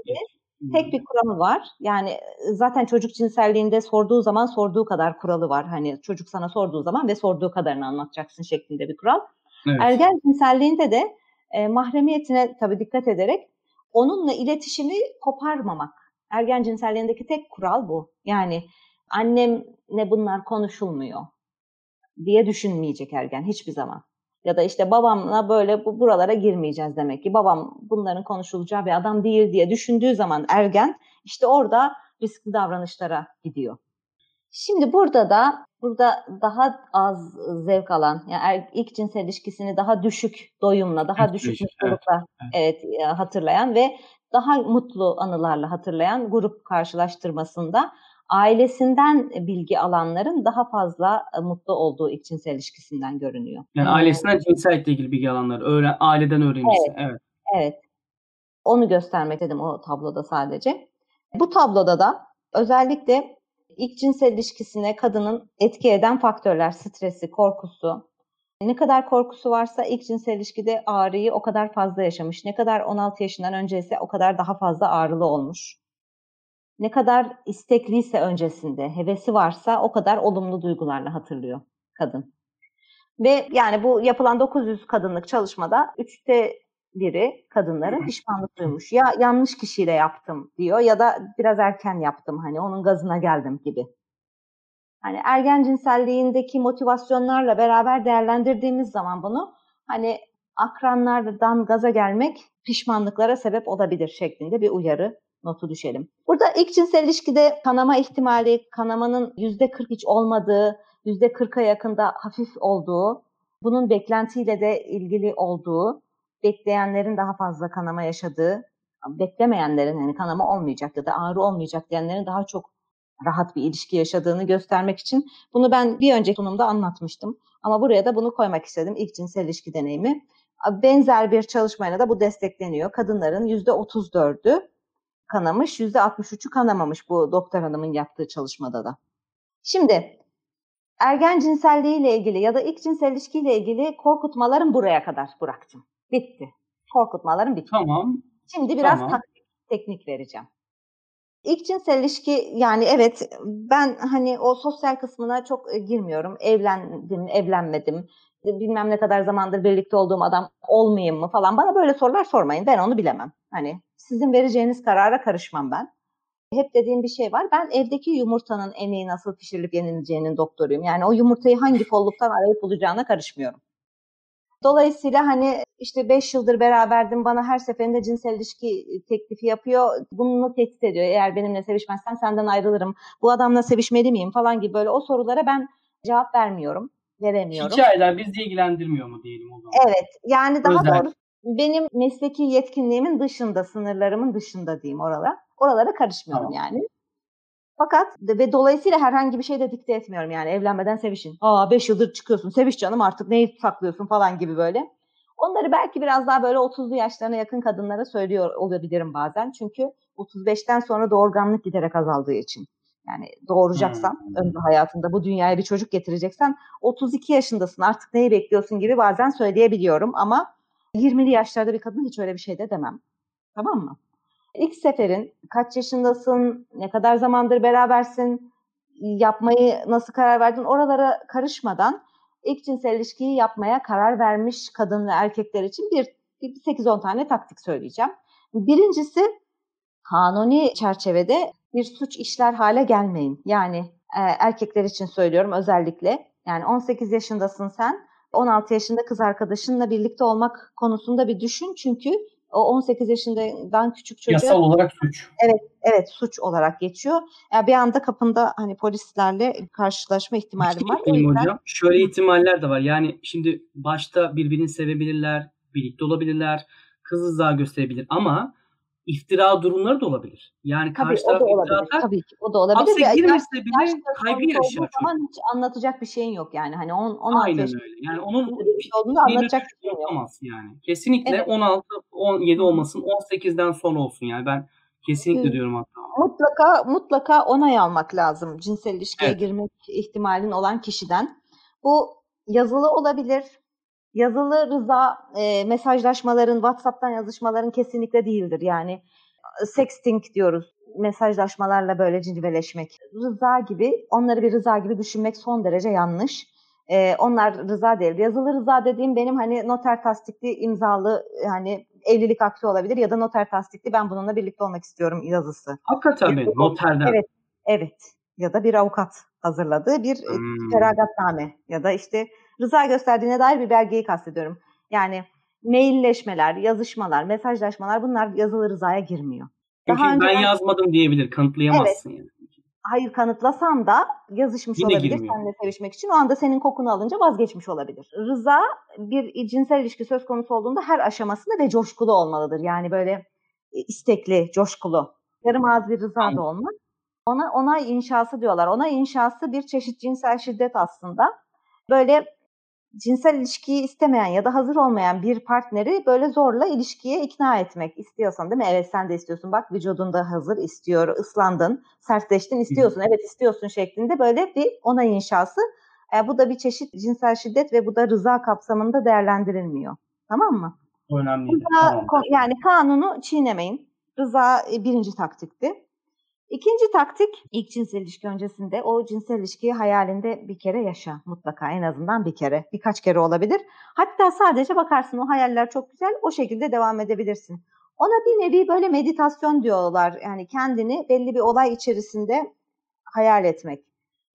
yani. Tek bir kuralı var. Yani zaten çocuk cinselliğinde sorduğu zaman sorduğu kadar kuralı var. Hani çocuk sana sorduğu zaman ve sorduğu kadarını anlatacaksın şeklinde bir kural. Evet. Ergen cinselliğinde de e, mahremiyetine tabii dikkat ederek onunla iletişimi koparmamak. Ergen cinselliğindeki tek kural bu. Yani annemle bunlar konuşulmuyor diye düşünmeyecek ergen hiçbir zaman. Ya da işte babamla böyle bu buralara girmeyeceğiz demek ki. Babam bunların konuşulacağı bir adam değil diye düşündüğü zaman ergen işte orada riskli davranışlara gidiyor. Şimdi burada da burada daha az zevk alan, yani er, ilk cinsel ilişkisini daha düşük doyumla, daha düşük mutlulukla evet. evet hatırlayan ve daha mutlu anılarla hatırlayan grup karşılaştırmasında ailesinden bilgi alanların daha fazla e, mutlu olduğu cinsel ilişkisinden görünüyor. Yani ailesinden cinsellikle ilgili bilgi alanlar, öğren, aileden öğrenirse. Evet. evet. Evet. Onu göstermek dedim o tabloda sadece. Bu tabloda da özellikle ilk cinsel ilişkisine kadının etki eden faktörler, stresi, korkusu, ne kadar korkusu varsa ilk cinsel ilişkide ağrıyı o kadar fazla yaşamış. Ne kadar 16 yaşından önce ise o kadar daha fazla ağrılı olmuş. Ne kadar istekliyse öncesinde, hevesi varsa o kadar olumlu duygularla hatırlıyor kadın. Ve yani bu yapılan 900 kadınlık çalışmada üçte biri kadınların pişmanlık duymuş. Ya yanlış kişiyle yaptım diyor ya da biraz erken yaptım hani onun gazına geldim gibi. Hani ergen cinselliğindeki motivasyonlarla beraber değerlendirdiğimiz zaman bunu hani akranlardan gaza gelmek pişmanlıklara sebep olabilir şeklinde bir uyarı notu düşelim. Burada ilk cinsel ilişkide kanama ihtimali, kanamanın %40 hiç olmadığı, %40'a yakında hafif olduğu, bunun beklentiyle de ilgili olduğu, bekleyenlerin daha fazla kanama yaşadığı, beklemeyenlerin hani kanama olmayacak ya da ağrı olmayacak diyenlerin daha çok rahat bir ilişki yaşadığını göstermek için bunu ben bir önceki sunumda anlatmıştım. Ama buraya da bunu koymak istedim. İlk cinsel ilişki deneyimi. Benzer bir çalışmayla da bu destekleniyor. Kadınların %34'ü kanamış, %63'ü kanamamış bu doktor hanımın yaptığı çalışmada da. Şimdi ergen cinselliğiyle ilgili ya da ilk cinsel ilişkiyle ilgili korkutmalarım buraya kadar bıraktım. Bitti. Korkutmalarım bitti. Tamam. Şimdi biraz tamam. taktik, teknik vereceğim. İlk cinsel ilişki yani evet ben hani o sosyal kısmına çok e, girmiyorum. Evlendim, evlenmedim. Bilmem ne kadar zamandır birlikte olduğum adam olmayayım mı falan. Bana böyle sorular sormayın. Ben onu bilemem. Hani sizin vereceğiniz karara karışmam ben. Hep dediğim bir şey var. Ben evdeki yumurtanın en iyi nasıl pişirilip yenileceğinin doktoruyum. Yani o yumurtayı hangi kolluktan arayıp bulacağına karışmıyorum. Dolayısıyla hani işte 5 yıldır beraberdim bana her seferinde cinsel ilişki teklifi yapıyor. Bunu tehdit ediyor. Eğer benimle sevişmezsen senden ayrılırım. Bu adamla sevişmeli miyim falan gibi böyle o sorulara ben cevap vermiyorum. Veremiyorum. Hikayeler bizi ilgilendirmiyor mu diyelim o zaman? Evet. Yani daha Özel. doğrusu benim mesleki yetkinliğimin dışında, sınırlarımın dışında diyeyim oralara. Oralara karışmıyorum tamam. yani. Fakat ve dolayısıyla herhangi bir şey de dikte etmiyorum yani evlenmeden sevişin. Aa 5 yıldır çıkıyorsun seviş canım artık neyi saklıyorsun falan gibi böyle. Onları belki biraz daha böyle 30'lu yaşlarına yakın kadınlara söylüyor olabilirim bazen. Çünkü 35'ten sonra doğurganlık giderek azaldığı için. Yani doğuracaksan hmm. ömrü hayatında bu dünyaya bir çocuk getireceksen 32 yaşındasın artık neyi bekliyorsun gibi bazen söyleyebiliyorum ama 20'li yaşlarda bir kadın hiç öyle bir şey de demem. Tamam mı? İlk seferin kaç yaşındasın, ne kadar zamandır berabersin, yapmayı nasıl karar verdin oralara karışmadan ilk cinsel ilişkiyi yapmaya karar vermiş kadın ve erkekler için bir, bir 8-10 tane taktik söyleyeceğim. Birincisi kanuni çerçevede bir suç işler hale gelmeyin. Yani e, erkekler için söylüyorum özellikle. Yani 18 yaşındasın sen, 16 yaşında kız arkadaşınla birlikte olmak konusunda bir düşün çünkü o 18 yaşından küçük çocuğa yasal olarak suç. Evet, evet suç olarak geçiyor. Yani bir anda kapında hani polislerle karşılaşma ihtimali var. O yüzden... hocam. Şöyle ihtimaller de var. Yani şimdi başta birbirini sevebilirler, birlikte olabilirler, kız rıza gösterebilir ama iftira durumları da olabilir. Yani Tabii, karşı taraf iftira atar. Tabii ki o da olabilir. Hapse girmese bile kaybı yaşar. Zaman hiç anlatacak bir şeyin yok yani. Hani 10 16 Aynen öyle. Yani onun olduğunu anlatacak bir şeyin yok. yani. Kesinlikle evet. 16 17 olmasın 18'den sonra olsun yani ben Kesinlikle diyorum hatta. Mutlaka mutlaka onay almak lazım cinsel ilişkiye evet. girmek ihtimalin olan kişiden. Bu yazılı olabilir. Yazılı rıza e, mesajlaşmaların, WhatsApp'tan yazışmaların kesinlikle değildir. Yani sexting diyoruz mesajlaşmalarla böyle cilveleşmek. Rıza gibi, onları bir rıza gibi düşünmek son derece yanlış. Ee, onlar rıza değil. Yazılı rıza dediğim benim hani noter tasdikli imzalı yani evlilik akti olabilir ya da noter tasdikli ben bununla birlikte olmak istiyorum yazısı. Hakikaten mi? Noterden. Evet. Evet. Ya da bir avukat hazırladığı bir e, hmm. feragatname ya da işte rıza gösterdiğine dair bir belgeyi kastediyorum. Yani mailleşmeler, yazışmalar, mesajlaşmalar bunlar yazılı rızaya girmiyor. Çünkü Daha ben yazmadım diyebilir, kanıtlayamazsın evet. yani. Hayır kanıtlasam da yazışmış Yine olabilir girmiyor. seninle sevişmek için. O anda senin kokunu alınca vazgeçmiş olabilir. Rıza bir cinsel ilişki söz konusu olduğunda her aşamasında ve coşkulu olmalıdır. Yani böyle e, istekli, coşkulu. Yarım ağız bir rıza da olmaz. Ona onay inşası diyorlar. Onay inşası bir çeşit cinsel şiddet aslında. Böyle cinsel ilişkiyi istemeyen ya da hazır olmayan bir partneri böyle zorla ilişkiye ikna etmek istiyorsan değil mi? Evet sen de istiyorsun bak vücudunda hazır istiyor, ıslandın, sertleştin istiyorsun, evet istiyorsun şeklinde böyle bir onay inşası. E, bu da bir çeşit cinsel şiddet ve bu da rıza kapsamında değerlendirilmiyor. Tamam mı? Önemli. Tamam. Yani kanunu çiğnemeyin. Rıza e, birinci taktikti. İkinci taktik ilk cinsel ilişki öncesinde o cinsel ilişkiyi hayalinde bir kere yaşa mutlaka en azından bir kere birkaç kere olabilir. Hatta sadece bakarsın o hayaller çok güzel o şekilde devam edebilirsin. Ona bir nevi böyle meditasyon diyorlar yani kendini belli bir olay içerisinde hayal etmek.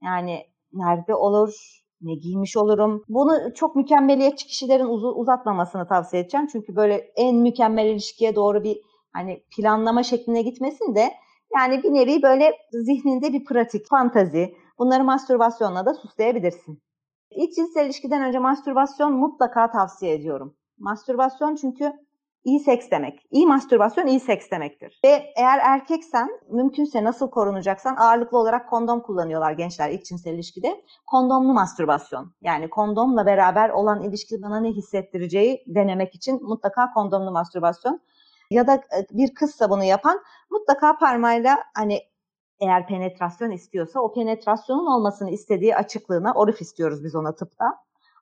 Yani nerede olur, ne giymiş olurum. Bunu çok mükemmeliyetçi kişilerin uz- uzatmamasını tavsiye edeceğim. Çünkü böyle en mükemmel ilişkiye doğru bir hani planlama şekline gitmesin de yani bir nevi böyle zihninde bir pratik, fantazi. Bunları mastürbasyonla da süsleyebilirsin. İlk cinsel ilişkiden önce mastürbasyon mutlaka tavsiye ediyorum. Mastürbasyon çünkü iyi seks demek. İyi mastürbasyon iyi seks demektir. Ve eğer erkeksen mümkünse nasıl korunacaksan ağırlıklı olarak kondom kullanıyorlar gençler ilk cinsel ilişkide. Kondomlu mastürbasyon. Yani kondomla beraber olan ilişki bana ne hissettireceği denemek için mutlaka kondomlu mastürbasyon ya da e, bir kızsa bunu yapan mutlaka parmağıyla hani eğer penetrasyon istiyorsa o penetrasyonun olmasını istediği açıklığına orif istiyoruz biz ona tıpta.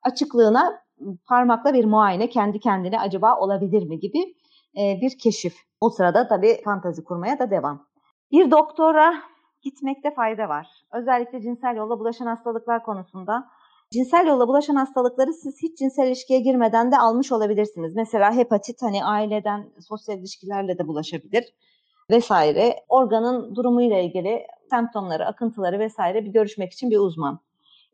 Açıklığına parmakla bir muayene kendi kendine acaba olabilir mi gibi e, bir keşif. O sırada tabii fantazi kurmaya da devam. Bir doktora gitmekte fayda var. Özellikle cinsel yolla bulaşan hastalıklar konusunda Cinsel yolla bulaşan hastalıkları siz hiç cinsel ilişkiye girmeden de almış olabilirsiniz. Mesela hepatit hani aileden sosyal ilişkilerle de bulaşabilir vesaire. Organın durumuyla ilgili semptomları, akıntıları vesaire bir görüşmek için bir uzman.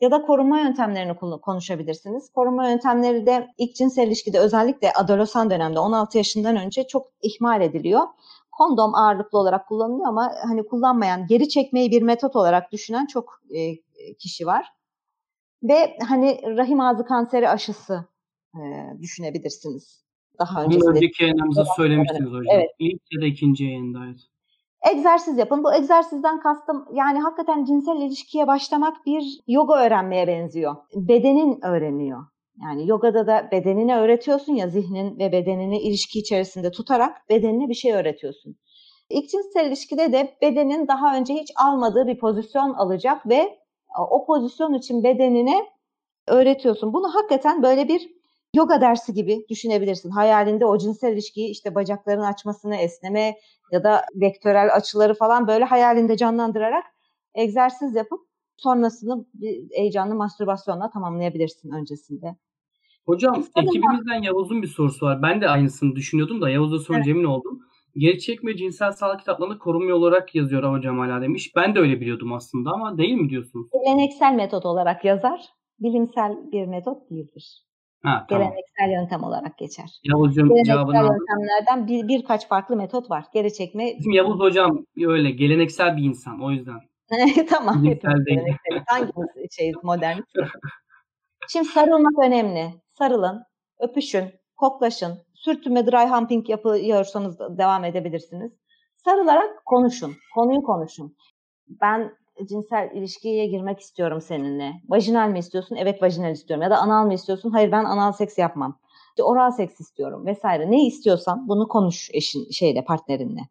Ya da korunma yöntemlerini konuşabilirsiniz. Korunma yöntemleri de ilk cinsel ilişkide özellikle adolesan dönemde 16 yaşından önce çok ihmal ediliyor. Kondom ağırlıklı olarak kullanılıyor ama hani kullanmayan, geri çekmeyi bir metot olarak düşünen çok e, kişi var. Ve hani rahim ağzı kanseri aşısı e, düşünebilirsiniz. Daha önce. Bir önceki yayınımızda söylemiştiniz hocam. Evet. İlk ya da ikinci yayında. Evet. Egzersiz yapın. Bu egzersizden kastım yani hakikaten cinsel ilişkiye başlamak bir yoga öğrenmeye benziyor. Bedenin öğreniyor. Yani yogada da bedenini öğretiyorsun ya zihnin ve bedenini ilişki içerisinde tutarak bedenine bir şey öğretiyorsun. İlk cinsel ilişkide de bedenin daha önce hiç almadığı bir pozisyon alacak ve o pozisyon için bedenine öğretiyorsun. Bunu hakikaten böyle bir yoga dersi gibi düşünebilirsin. Hayalinde o cinsel ilişkiyi işte bacaklarını açmasını, esneme ya da vektörel açıları falan böyle hayalinde canlandırarak egzersiz yapıp sonrasını bir heyecanlı mastürbasyonla tamamlayabilirsin öncesinde. Hocam ekibimizden Yavuz'un bir sorusu var. Ben de aynısını düşünüyordum da Yavuz'a sorunca evet. emin oldum. Geri çekme cinsel sağlık kitaplarında korunma olarak yazıyor hocam hala demiş. Ben de öyle biliyordum aslında ama değil mi diyorsunuz? Geleneksel metot olarak yazar. Bilimsel bir metot değildir. Ha, tamam. Geleneksel yöntem olarak geçer. Yavuz'cum aldım. yöntemlerden bir, birkaç farklı metot var. Geri çekme. Bizim Yavuz hocam öyle geleneksel bir insan o yüzden. tamam. Bilimsel değil. Hangimiz şey modern? Şimdi sarılmak önemli. Sarılın, öpüşün, koklaşın, sürtünme dry humping yapıyorsanız devam edebilirsiniz. Sarılarak konuşun. Konuyu konuşun. Ben cinsel ilişkiye girmek istiyorum seninle. Vajinal mi istiyorsun? Evet vajinal istiyorum. Ya da anal mı istiyorsun? Hayır ben anal seks yapmam. İşte oral seks istiyorum vesaire. Ne istiyorsan bunu konuş eşin şeyle partnerinle.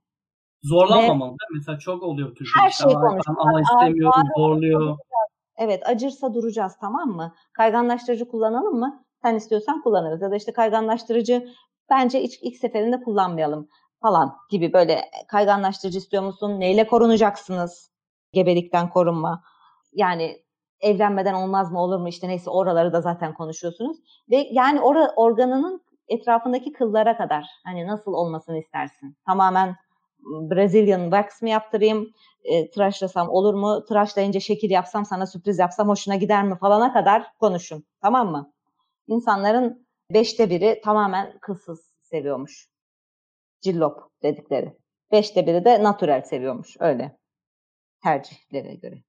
Zorlanmamalı mi? Mesela çok oluyor Türkiye'de. Her şeyi "Ay, konuşuyorlar. Ama istemiyorum, Ağır- zorluyor. Evet acırsa duracağız tamam mı? Kayganlaştırıcı kullanalım mı? Sen istiyorsan kullanırız. Ya da işte kayganlaştırıcı bence ilk, ilk seferinde kullanmayalım falan gibi böyle kayganlaştırıcı istiyor musun? Neyle korunacaksınız? Gebelikten korunma. Yani evlenmeden olmaz mı olur mu işte neyse oraları da zaten konuşuyorsunuz. Ve yani or organının etrafındaki kıllara kadar hani nasıl olmasını istersin? Tamamen Brazilian wax mı yaptırayım? E, tıraşlasam olur mu? Tıraşlayınca şekil yapsam sana sürpriz yapsam hoşuna gider mi falana kadar konuşun. Tamam mı? İnsanların beşte biri tamamen kılsız seviyormuş. Cillop dedikleri. Beşte biri de natural seviyormuş. Öyle. Tercihlere göre.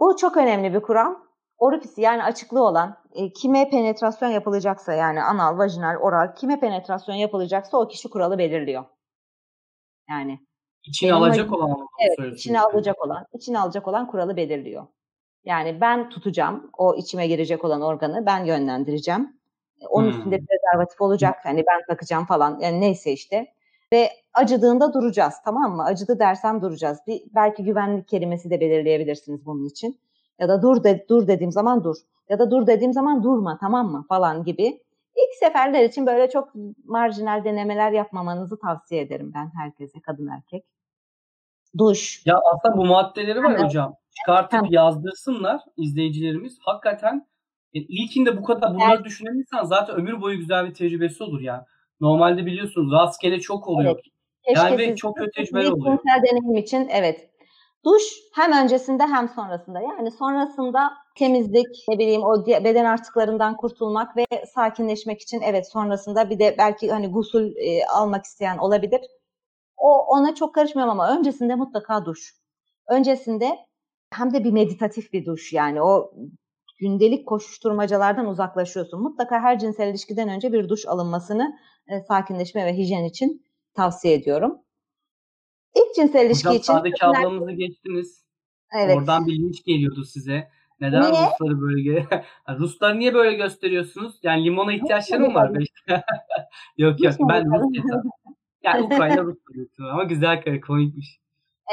Bu çok önemli bir kural. Orifisi yani açıklığı olan e, kime penetrasyon yapılacaksa yani anal, vajinal, oral kime penetrasyon yapılacaksa o kişi kuralı belirliyor. Yani İçine alacak olan Evet, içine alacak olan, içine alacak olan kuralı belirliyor. Yani ben tutacağım o içime girecek olan organı, ben yönlendireceğim. E, Onun Hmm. üstünde bir rezervatif olacak, hani ben takacağım falan, yani neyse işte. Ve acıdığında duracağız, tamam mı? Acıdı dersem duracağız. Bir belki güvenlik kelimesi de belirleyebilirsiniz bunun için. Ya da dur de, dur dediğim zaman dur. Ya da dur dediğim zaman durma, tamam mı? Falan gibi. İlk seferler için böyle çok marjinal denemeler yapmamanızı tavsiye ederim ben herkese, kadın erkek. Duş, Ya aslında bu maddeleri var Hemen. hocam. Çıkartıp Hemen. yazdırsınlar izleyicilerimiz. Hakikaten e, ilkinde bu kadar bunları düşünen insan zaten ömür boyu güzel bir tecrübesi olur ya. Normalde biliyorsunuz rastgele çok oluyor. Keşke Yani ve çok kötü tecrübeler oluyor. cinsel deneyim için evet. Duş hem öncesinde hem sonrasında. Yani sonrasında temizlik, ne bileyim o beden artıklarından kurtulmak ve sakinleşmek için evet sonrasında bir de belki hani gusül e, almak isteyen olabilir. O ona çok karışmıyorum ama öncesinde mutlaka duş. Öncesinde hem de bir meditatif bir duş yani o gündelik koşuşturmacalardan uzaklaşıyorsun. Mutlaka her cinsel ilişkiden önce bir duş alınmasını e, sakinleşme ve hijyen için tavsiye ediyorum. İlk cinsel ilişki Hocam için sağdaki ablamızı geçtiniz. evet. Oradan bir linç geliyordu size. Neden Niye? Rusları böyle Rusları niye böyle gösteriyorsunuz? Yani limona ihtiyaçları mı var? yok yok ben? Rus. Yani Ukrayna Rus diyorsun ama güzel kare komikmiş.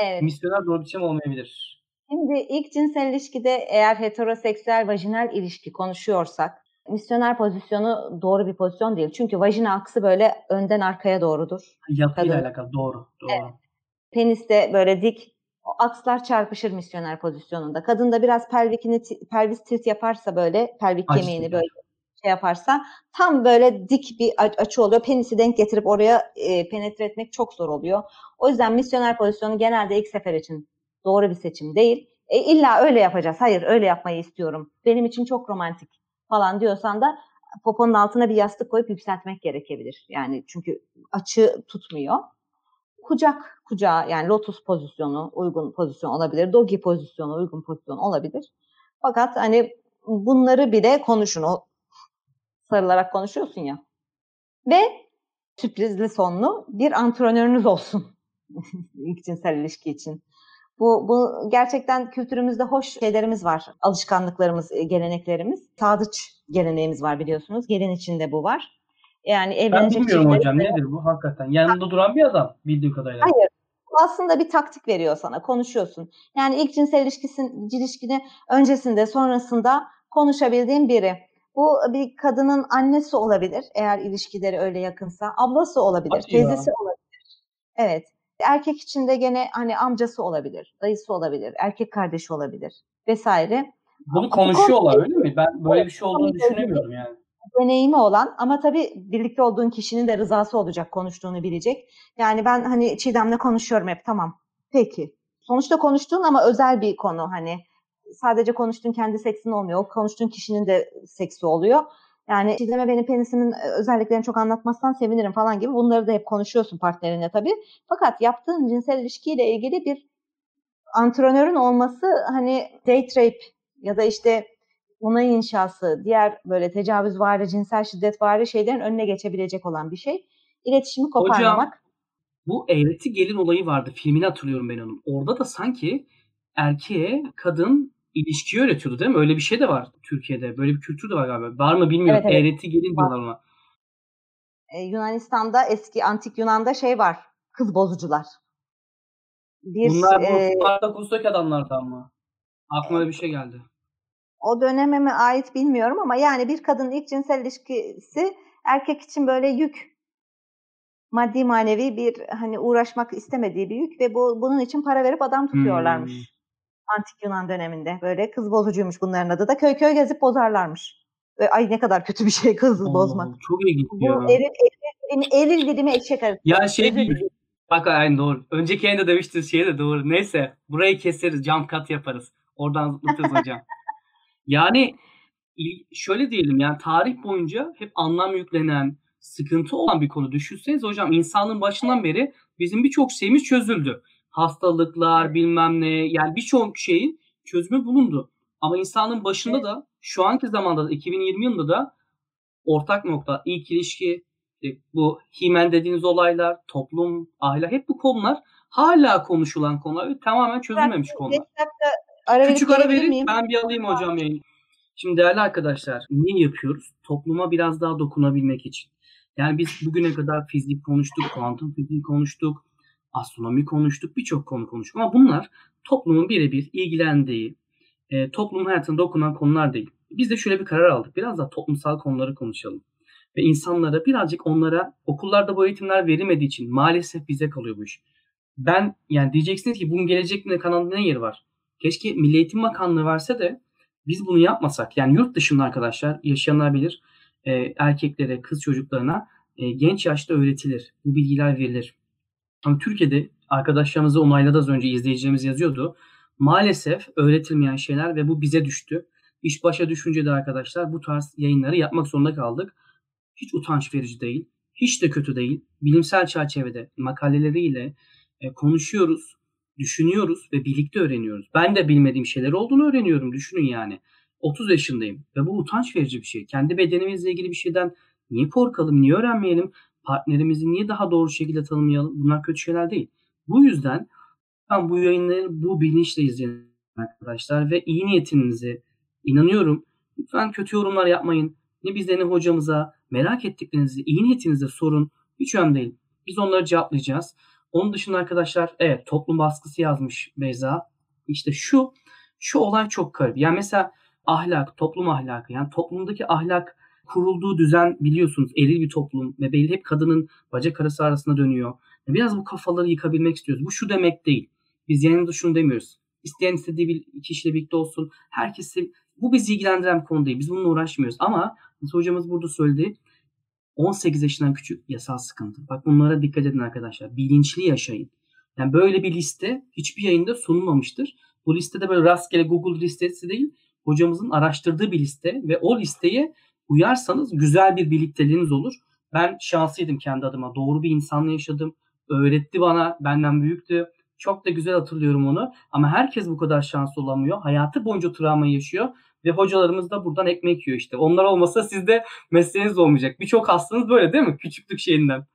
Evet. Misyoner doğru biçim olmayabilir. Şimdi ilk cinsel ilişkide eğer heteroseksüel vajinal ilişki konuşuyorsak misyoner pozisyonu doğru bir pozisyon değil. Çünkü vajina aksı böyle önden arkaya doğrudur. Yapıyla Kadın. alakalı doğru. Doğru. Penis de böyle dik. O akslar çarpışır misyoner pozisyonunda. Kadın da biraz pelvikini pelvis tilt yaparsa böyle pelvik Açı kemiğini böyle şey yaparsa tam böyle dik bir açı oluyor. Penisi denk getirip oraya e, penetre etmek çok zor oluyor. O yüzden misyoner pozisyonu genelde ilk sefer için doğru bir seçim değil. E, illa öyle yapacağız. Hayır öyle yapmayı istiyorum. Benim için çok romantik falan diyorsan da poponun altına bir yastık koyup yükseltmek gerekebilir. Yani çünkü açı tutmuyor. Kucak kucağa yani lotus pozisyonu uygun pozisyon olabilir. Dogi pozisyonu uygun pozisyon olabilir. Fakat hani bunları bile konuşun. O sarılarak konuşuyorsun ya. Ve sürprizli sonlu bir antrenörünüz olsun ilk cinsel ilişki için. Bu, bu gerçekten kültürümüzde hoş şeylerimiz var. Alışkanlıklarımız, e, geleneklerimiz. Sadıç geleneğimiz var biliyorsunuz. Gelin içinde bu var. Yani Ben evlenecek bilmiyorum çiftlerin hocam de- nedir bu hakikaten. Yanında duran bir adam bildiğim kadarıyla. Hayır. Aslında bir taktik veriyor sana. Konuşuyorsun. Yani ilk cinsel ilişkisin, ilişkini öncesinde, sonrasında konuşabildiğin biri. Bu bir kadının annesi olabilir eğer ilişkileri öyle yakınsa. Ablası olabilir, Hadi ya. teyzesi olabilir. Evet. Erkek için de gene hani amcası olabilir, dayısı olabilir, erkek kardeşi olabilir vesaire. Bunu konuşuyorlar öyle mi? Ben böyle bir şey olduğunu düşünemiyorum yani. deneyimi olan ama tabii birlikte olduğun kişinin de rızası olacak konuştuğunu bilecek. Yani ben hani Çiğdem'le konuşuyorum hep tamam. Peki. Sonuçta konuştuğun ama özel bir konu hani sadece konuştuğun kendi seksin olmuyor. O konuştuğun kişinin de seksi oluyor. Yani Çiğdem'e benim penisimin e, özelliklerini çok anlatmazsan sevinirim falan gibi bunları da hep konuşuyorsun partnerinle tabii. Fakat yaptığın cinsel ilişkiyle ilgili bir antrenörün olması hani date rape ya da işte onay inşası, diğer böyle tecavüzvari, cinsel şiddetvari şeylerin önüne geçebilecek olan bir şey. İletişimi koparmamak. Bu eğreti gelin olayı vardı. Filmini hatırlıyorum ben onun. Orada da sanki erkeğe kadın ilişkiyi öğretiyordu değil mi? Öyle bir şey de var Türkiye'de. Böyle bir kültür de var galiba. Var mı bilmiyorum. Evet, evet. Eğreti gelin diyorlar ona. Ee, Yunanistan'da eski antik Yunan'da şey var. kız bozucular. Bir, Bunlar bu e, Spartaküs'teki adamlardan mı? Aklıma bir şey geldi. O döneme mi ait bilmiyorum ama yani bir kadının ilk cinsel ilişkisi erkek için böyle yük maddi manevi bir hani uğraşmak istemediği bir yük ve bu bunun için para verip adam tutuyorlarmış. Hmm. Antik Yunan döneminde böyle kız bozucuymuş bunların adı da köy köy gezip bozarlarmış. Ve ay ne kadar kötü bir şey kız bozmak. Çok ilginç ya. Bu eril, eril, eril dilimi eşek arası. Ya şey gibi. Bak aynı doğru. Önceki yayında demiştiniz şey de doğru. Neyse burayı keseriz cam kat yaparız. Oradan zıplatırız hocam. Yani şöyle diyelim yani tarih boyunca hep anlam yüklenen, sıkıntı olan bir konu. Düşünseniz hocam insanın başından beri bizim birçok şeyimiz çözüldü. Hastalıklar bilmem ne yani birçok şeyin çözümü bulundu. Ama insanın başında da şu anki zamanda da 2020 yılında da ortak nokta ilk ilişki, bu himen dediğiniz olaylar, toplum, ahlak hep bu konular hala konuşulan konular ve tamamen çözülmemiş konular. Ara Küçük ara verin ben bir alayım hocam yayın. Şimdi değerli arkadaşlar niye yapıyoruz? Topluma biraz daha dokunabilmek için. Yani biz bugüne kadar fizik konuştuk, kuantum fiziği konuştuk, astronomi konuştuk, birçok konu konuştuk. Ama bunlar toplumun birebir ilgilendiği, e, toplumun hayatına dokunan konular değil. Biz de şöyle bir karar aldık. Biraz da toplumsal konuları konuşalım. Ve insanlara birazcık onlara okullarda bu eğitimler verilmediği için maalesef bize kalıyor bu iş. Ben yani diyeceksiniz ki bunun gelecek ne kanalında ne yeri var? Keşke Milli Eğitim Bakanlığı verse de biz bunu yapmasak. Yani yurt dışında arkadaşlar yaşayanlar bilir e, erkeklere, kız çocuklarına e, genç yaşta öğretilir. Bu bilgiler verilir. Ama Türkiye'de arkadaşlarımızı onayladı az önce izleyicilerimiz yazıyordu. Maalesef öğretilmeyen şeyler ve bu bize düştü. İş başa düşünce de arkadaşlar bu tarz yayınları yapmak zorunda kaldık. Hiç utanç verici değil. Hiç de kötü değil. Bilimsel çerçevede makaleleriyle e, konuşuyoruz, düşünüyoruz ve birlikte öğreniyoruz. Ben de bilmediğim şeyler olduğunu öğreniyorum. Düşünün yani. 30 yaşındayım ve bu utanç verici bir şey. Kendi bedenimizle ilgili bir şeyden niye korkalım, niye öğrenmeyelim? Partnerimizi niye daha doğru şekilde tanımayalım? Bunlar kötü şeyler değil. Bu yüzden ben bu yayınları bu bilinçle izleyin arkadaşlar ve iyi niyetinizi inanıyorum. Lütfen kötü yorumlar yapmayın. Ne bizde ne hocamıza merak ettiklerinizi iyi niyetinize sorun. Hiç önemli değil. Biz onları cevaplayacağız. Onun dışında arkadaşlar evet toplum baskısı yazmış Beyza. İşte şu şu olay çok garip. Yani mesela ahlak, toplum ahlakı yani toplumdaki ahlak kurulduğu düzen biliyorsunuz eril bir toplum ve belli hep kadının bacak arası arasında dönüyor. Biraz bu kafaları yıkabilmek istiyoruz. Bu şu demek değil. Biz yanında şunu demiyoruz. İsteyen istediği bir kişiyle birlikte olsun. Herkesi bu bizi ilgilendiren bir konu değil. Biz bununla uğraşmıyoruz. Ama mesela hocamız burada söyledi. 18 yaşından küçük yasal sıkıntı. Bak bunlara dikkat edin arkadaşlar. Bilinçli yaşayın. Yani böyle bir liste hiçbir yayında sunulmamıştır. Bu listede böyle rastgele Google listesi değil hocamızın araştırdığı bir liste ve o listeye uyarsanız güzel bir birlikteliğiniz olur. Ben şanslıydım kendi adıma. Doğru bir insanla yaşadım. Öğretti bana. Benden büyüktü. Çok da güzel hatırlıyorum onu. Ama herkes bu kadar şanslı olamıyor. Hayatı boyunca travma yaşıyor. Ve hocalarımız da buradan ekmek yiyor işte. Onlar olmasa sizde mesleğiniz olmayacak. Birçok hastanız böyle değil mi? Küçüklük şeyinden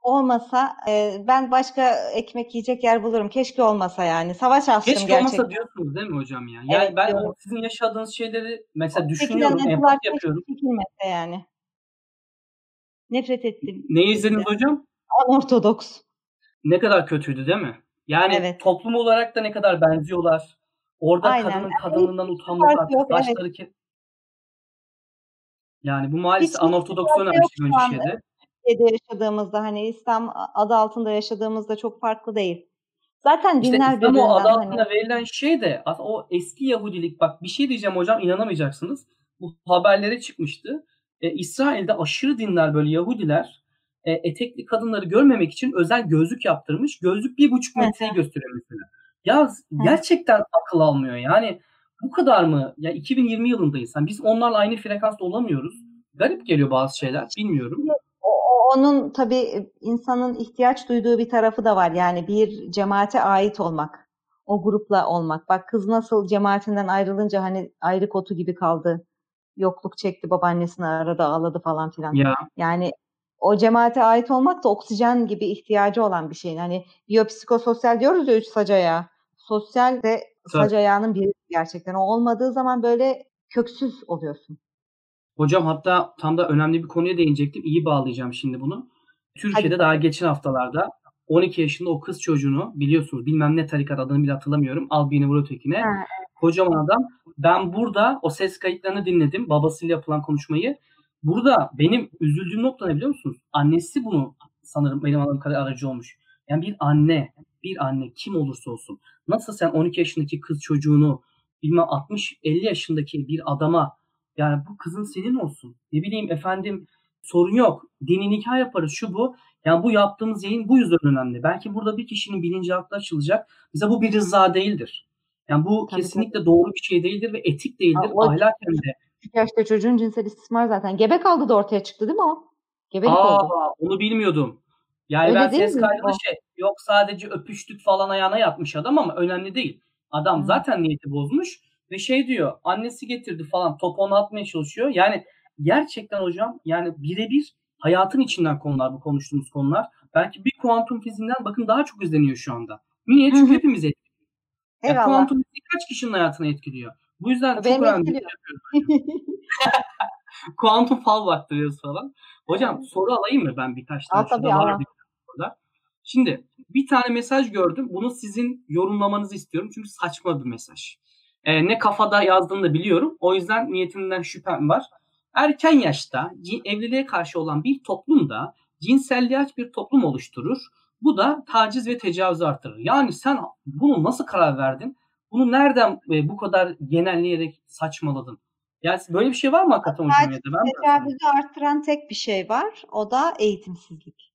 olmasa e, ben başka ekmek yiyecek yer bulurum. Keşke olmasa yani. Savaş açtım Keşke gerçekten. olmasa diyorsunuz değil mi hocam ya? Yani evet, ben diyorum. sizin yaşadığınız şeyleri mesela düşünüyorum, empati yapıyorum. Çekilmese yani. Nefret ettim. Ne izlediniz hocam? Ortodoks. Ne kadar kötüydü değil mi? Yani evet. toplum olarak da ne kadar benziyorlar. Orada Aynen. kadının kadınlığından yani utanmak artık başları evet. ki. Yani bu maalesef anortodoks önemli bir şeydi. Türkiye'de yaşadığımızda hani İslam adı altında yaşadığımızda çok farklı değil. Zaten dinler işte İslam o adı hani altında hani... verilen şey de aslında o eski Yahudilik bak bir şey diyeceğim hocam inanamayacaksınız. Bu haberlere çıkmıştı. E, İsrail'de aşırı dinler böyle Yahudiler e, etekli kadınları görmemek için özel gözlük yaptırmış. Gözlük bir buçuk metreyi gösteriyor mesela. Ya gerçekten akıl almıyor yani. Bu kadar mı? Ya 2020 yılındayız. Yani biz onlarla aynı frekansta olamıyoruz. Garip geliyor bazı şeyler. Bilmiyorum onun tabii insanın ihtiyaç duyduğu bir tarafı da var. Yani bir cemaate ait olmak. O grupla olmak. Bak kız nasıl cemaatinden ayrılınca hani ayrı kotu gibi kaldı. Yokluk çekti babaannesini arada ağladı falan filan. Ya. Yani o cemaate ait olmak da oksijen gibi ihtiyacı olan bir şey. Hani biyopsikososyal diyoruz ya üç sacaya. Sosyal de sac ayağının biri gerçekten. O olmadığı zaman böyle köksüz oluyorsun. Hocam hatta tam da önemli bir konuya değinecektim. İyi bağlayacağım şimdi bunu. Türkiye'de Hadi. daha geçen haftalarda 12 yaşında o kız çocuğunu biliyorsunuz bilmem ne tarikat adını bile hatırlamıyorum. Al birini vur ötekine. Ha, Kocaman adam. Ben burada o ses kayıtlarını dinledim. Babasıyla yapılan konuşmayı. Burada benim üzüldüğüm nokta ne biliyor musunuz? Annesi bunu sanırım benim anladığım kadar aracı olmuş. Yani bir anne, bir anne kim olursa olsun. Nasıl sen 12 yaşındaki kız çocuğunu bilmem 60-50 yaşındaki bir adama yani bu kızın senin olsun. Ne bileyim efendim sorun yok. Dini nikah yaparız şu bu. Yani bu yaptığımız yayın bu yüzden önemli. Belki burada bir kişinin bilinci aklı açılacak. Bize bu bir rıza değildir. Yani bu Tabii, kesinlikle doğru bir şey değildir ve etik değildir. Ha, o- Ahlaken de. yaşta çocuğun cinsel istismar zaten. Gebe kaldı da ortaya çıktı değil mi o? Gebelik oldu. Aa, onu bilmiyordum. Yani Öyle ben ses kaydında şey yok sadece öpüştük falan ayağına yatmış adam ama önemli değil. Adam Hı. zaten niyeti bozmuş ve şey diyor annesi getirdi falan topu ona atmaya çalışıyor. Yani gerçekten hocam yani birebir hayatın içinden konular bu konuştuğumuz konular. Belki bir kuantum fiziğinden bakın daha çok izleniyor şu anda. Niye? Çünkü hepimiz etkiliyor. Ya Eyvallah. kuantum fiziği kaç kişinin hayatını etkiliyor? Bu yüzden çok Benim önemli. bir şey kuantum fal baktırıyoruz falan. Hocam soru alayım mı ben birkaç tane? Al tabii, var burada. Şimdi bir tane mesaj gördüm. Bunu sizin yorumlamanızı istiyorum. Çünkü saçma bir mesaj. Ee, ne kafada yazdığını da biliyorum. O yüzden niyetinden şüphem var. Erken yaşta evliliğe karşı olan bir toplumda cinselliğe aç bir toplum oluşturur. Bu da taciz ve tecavüz artırır. Yani sen bunu nasıl karar verdin? Bunu nereden e, bu kadar genelleyerek saçmaladın? Yani böyle bir şey var mı hakikaten hocam? Ben Tecavüzü arttıran tek bir şey var. O da eğitimsizlik.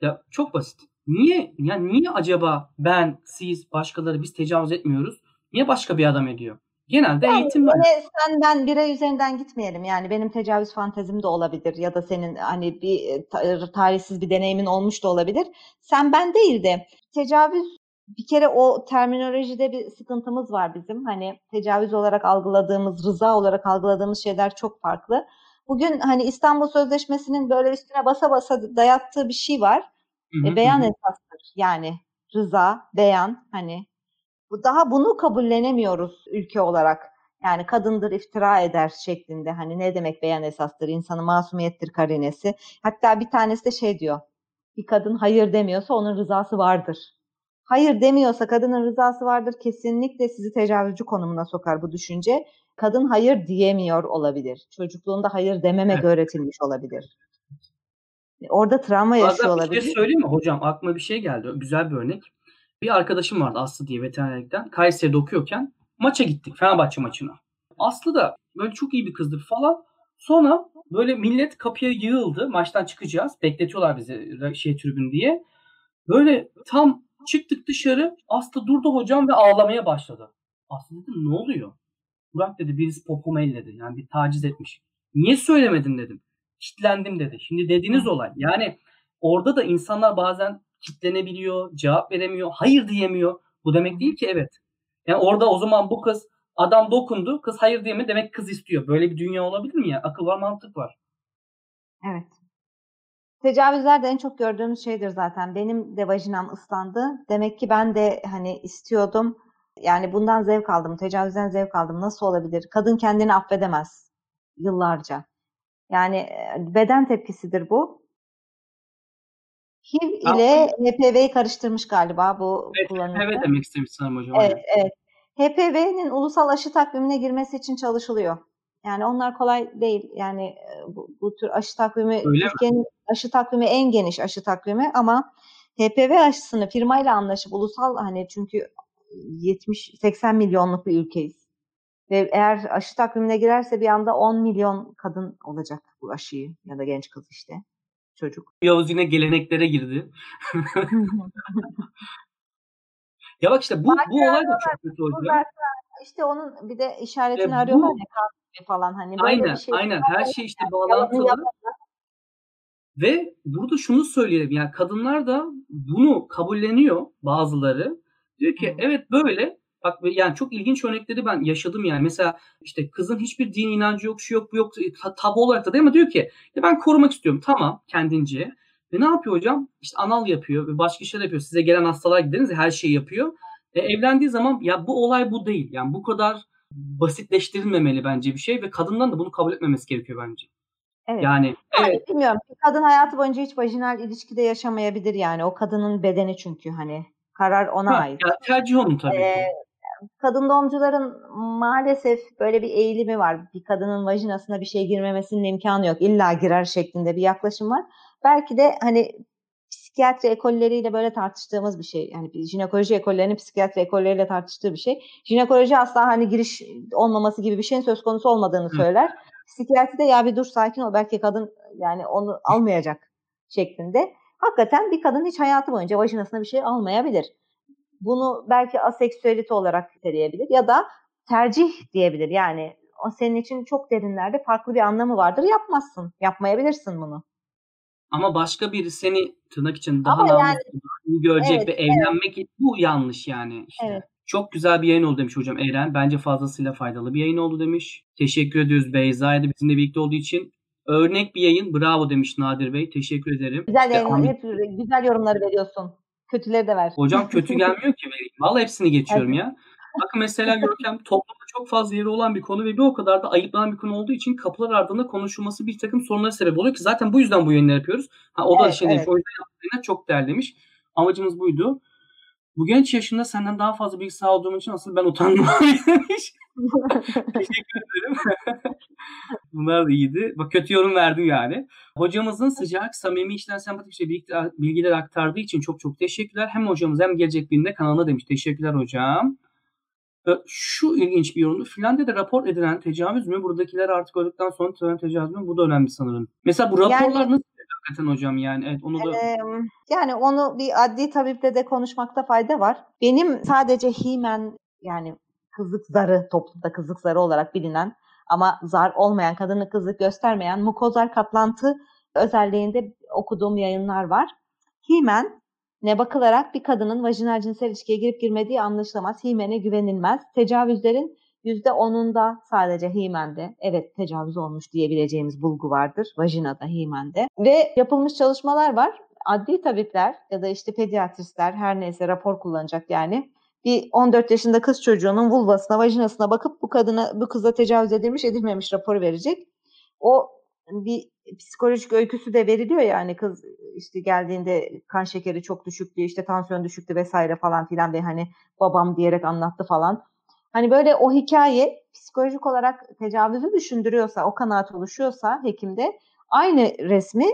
Ya çok basit. Niye ya niye acaba ben, siz, başkaları biz tecavüz etmiyoruz? Niye başka bir adam ediyor? Genelde Yani eğitim var. Yine sen ben birey üzerinden gitmeyelim. Yani benim tecavüz fantezim de olabilir ya da senin hani bir e, ta- tarihsiz bir deneyimin olmuş da olabilir. Sen ben değil de tecavüz bir kere o terminolojide bir sıkıntımız var bizim. Hani tecavüz olarak algıladığımız, rıza olarak algıladığımız şeyler çok farklı. Bugün hani İstanbul Sözleşmesi'nin böyle üstüne basa basa dayattığı bir şey var. Hı hı, E, beyan hı esastır. Yani rıza, beyan hani bu daha bunu kabullenemiyoruz ülke olarak. Yani kadındır iftira eder şeklinde. Hani ne demek beyan esastır? İnsanın masumiyettir karinesi. Hatta bir tanesi de şey diyor. Bir kadın hayır demiyorsa onun rızası vardır. Hayır demiyorsa kadının rızası vardır. Kesinlikle sizi tecavüzcü konumuna sokar bu düşünce. Kadın hayır diyemiyor olabilir. Çocukluğunda hayır dememek Evet. öğretilmiş olabilir. Orada travma yaşıyor Bazen bir şey söyleyeyim mi hocam? Aklıma bir şey geldi. Güzel bir örnek. Bir arkadaşım vardı Aslı diye veterinerlikten. Kayseri'de okuyorken maça gittik. Fenerbahçe maçına. Aslı da böyle çok iyi bir kızdır falan. Sonra böyle millet kapıya yığıldı. Maçtan çıkacağız. Bekletiyorlar bizi şey tribün diye. Böyle tam çıktık dışarı. Aslı durdu hocam ve ağlamaya başladı. Aslı dedim ne oluyor? Burak dedi birisi popomu elledi. Yani bir taciz etmiş. Niye söylemedin dedim. Kitlendim dedi. Şimdi dediğiniz olay. Yani orada da insanlar bazen kitlenebiliyor, cevap veremiyor, hayır diyemiyor. Bu demek değil ki evet. Yani orada o zaman bu kız adam dokundu, kız hayır diyemedi demek kız istiyor. Böyle bir dünya olabilir mi ya? Akıl var, mantık var. Evet. Tecavüzler de en çok gördüğümüz şeydir zaten. Benim de vajinam ıslandı. Demek ki ben de hani istiyordum. Yani bundan zevk aldım. Tecavüzden zevk aldım. Nasıl olabilir? Kadın kendini affedemez. Yıllarca. Yani e, beden tepkisidir bu. HIV ile HPV'yi karıştırmış galiba bu Evet, kullanıcı. evet demek istemiş sanırım hocam. Evet, evet. HPV'nin ulusal aşı takvimine girmesi için çalışılıyor. Yani onlar kolay değil. Yani e, bu, bu tür aşı takvimi Öyle mi? Aşı takvimi en geniş aşı takvimi ama HPV aşısını firmayla anlaşıp ulusal hani çünkü 70 80 milyonluk bir ülkeyiz. Ve eğer aşı takvimine girerse bir anda 10 milyon kadın olacak bu aşıyı ya da genç kız işte çocuk. Yavuz yine geleneklere girdi. Ya bak işte bu, bu olay da çok kötü. Bunlar işte onun bir de işaretini E, bu- arıyorlar ya kan falan hani böyle Aynen, bir şey. aynen. Her şey işte Yalanı bağlantılı. Ve burada şunu söyleyelim. Yani kadınlar da bunu kabulleniyor bazıları. Diyor ki Hı. evet böyle. Bak yani çok ilginç örnekleri ben yaşadım yani. Mesela işte kızın hiçbir din inancı yok, şu yok, bu yok. Ta- Tabu olarak da değil ama diyor ki ya ben korumak istiyorum. Tamam kendince. Ve ne yapıyor hocam? İşte anal yapıyor ve başka şeyler yapıyor. Size gelen hastalar gideriz ya her şeyi yapıyor. E, evlendiği zaman ya bu olay bu değil. Yani bu kadar basitleştirilmemeli bence bir şey ve kadından da bunu kabul etmemesi gerekiyor bence. Evet. Yani evet. Bilmiyorum. Kadın hayatı boyunca hiç vajinal ilişkide yaşamayabilir yani. O kadının bedeni çünkü hani karar ona ha, ait. Ya, tercih onun tabii ee, ki. Kadın doğumcuların maalesef böyle bir eğilimi var. Bir kadının vajinasına bir şey girmemesinin imkanı yok. İlla girer şeklinde bir yaklaşım var. Belki de hani psikiyatri ekolleriyle böyle tartıştığımız bir şey. Yani jinekoloji ekollerinin psikiyatri ekolleriyle tartıştığı bir şey. Jinekoloji asla hani giriş olmaması gibi bir şeyin söz konusu olmadığını söyler. Psikiyatri de ya bir dur sakin ol belki kadın yani onu almayacak şeklinde. Hakikaten bir kadın hiç hayatı boyunca vajinasına bir şey almayabilir. Bunu belki aseksüelite olarak niteleyebilir ya da tercih diyebilir. Yani o senin için çok derinlerde farklı bir anlamı vardır. Yapmazsın. Yapmayabilirsin bunu. Ama başka biri seni tırnak için daha namuslu, yani, görecek evet, ve evlenmek evet. bu yanlış yani. Işte. Evet. Çok güzel bir yayın oldu demiş hocam Eren. Bence fazlasıyla faydalı bir yayın oldu demiş. Teşekkür ediyoruz Beyza'ya da bizimle birlikte olduğu için. Örnek bir yayın. Bravo demiş Nadir Bey. Teşekkür ederim. Güzel yayın. Hep güzel yorumları veriyorsun. Kötüleri de ver. Hocam kötü gelmiyor ki vereyim. Vallahi hepsini geçiyorum evet. ya. Bakın mesela Görkem toplumda çok fazla yeri olan bir konu ve bir o kadar da ayıplanan bir konu olduğu için kapılar ardında konuşulması bir takım sorunlara sebep oluyor ki zaten bu yüzden bu yayınları yapıyoruz. Ha, o da evet, şey evet. demiş. O yüzden yaptığına çok değerli demiş. Amacımız buydu. Bu genç yaşında senden daha fazla bilgi sağ olduğum için asıl ben utandım demiş. Teşekkür ederim. Bunlar da iyiydi. Bak kötü yorum verdim yani. Hocamızın sıcak, samimi, içten sempatik şey bilgiler aktardığı için çok çok teşekkürler. Hem hocamız hem gelecek birinde kanalına demiş. Teşekkürler hocam. Şu ilginç bir yorumdu. Finlandiya'da rapor edilen tecavüz mü? Buradakiler artık öldükten sonra tecavüz, tecavüz mü? Bu da önemli sanırım. Mesela bu raporlar yani, nasıl hakikaten hocam yani? Evet, onu da... Ee, yani onu bir adli tabiple de konuşmakta fayda var. Benim sadece himen yani kızlık zarı, toplumda kızlık zarı olarak bilinen ama zar olmayan, kadını kızlık göstermeyen mukozal kaplantı özelliğinde okuduğum yayınlar var. Himen ne bakılarak bir kadının vajinal cinsel ilişkiye girip girmediği anlaşılamaz. Himene güvenilmez. Tecavüzlerin %10'unda sadece himende evet tecavüz olmuş diyebileceğimiz bulgu vardır. Vajinada, himende. Ve yapılmış çalışmalar var. Adli tabipler ya da işte pediatristler her neyse rapor kullanacak yani. Bir 14 yaşında kız çocuğunun vulvasına, vajinasına bakıp bu kadına, bu kıza tecavüz edilmiş, edilmemiş raporu verecek. O bir psikolojik öyküsü de veriliyor yani kız işte geldiğinde kan şekeri çok düşüktü işte tansiyon düşüktü vesaire falan filan ve hani babam diyerek anlattı falan. Hani böyle o hikaye psikolojik olarak tecavüzü düşündürüyorsa, o kanaat oluşuyorsa hekimde aynı resmi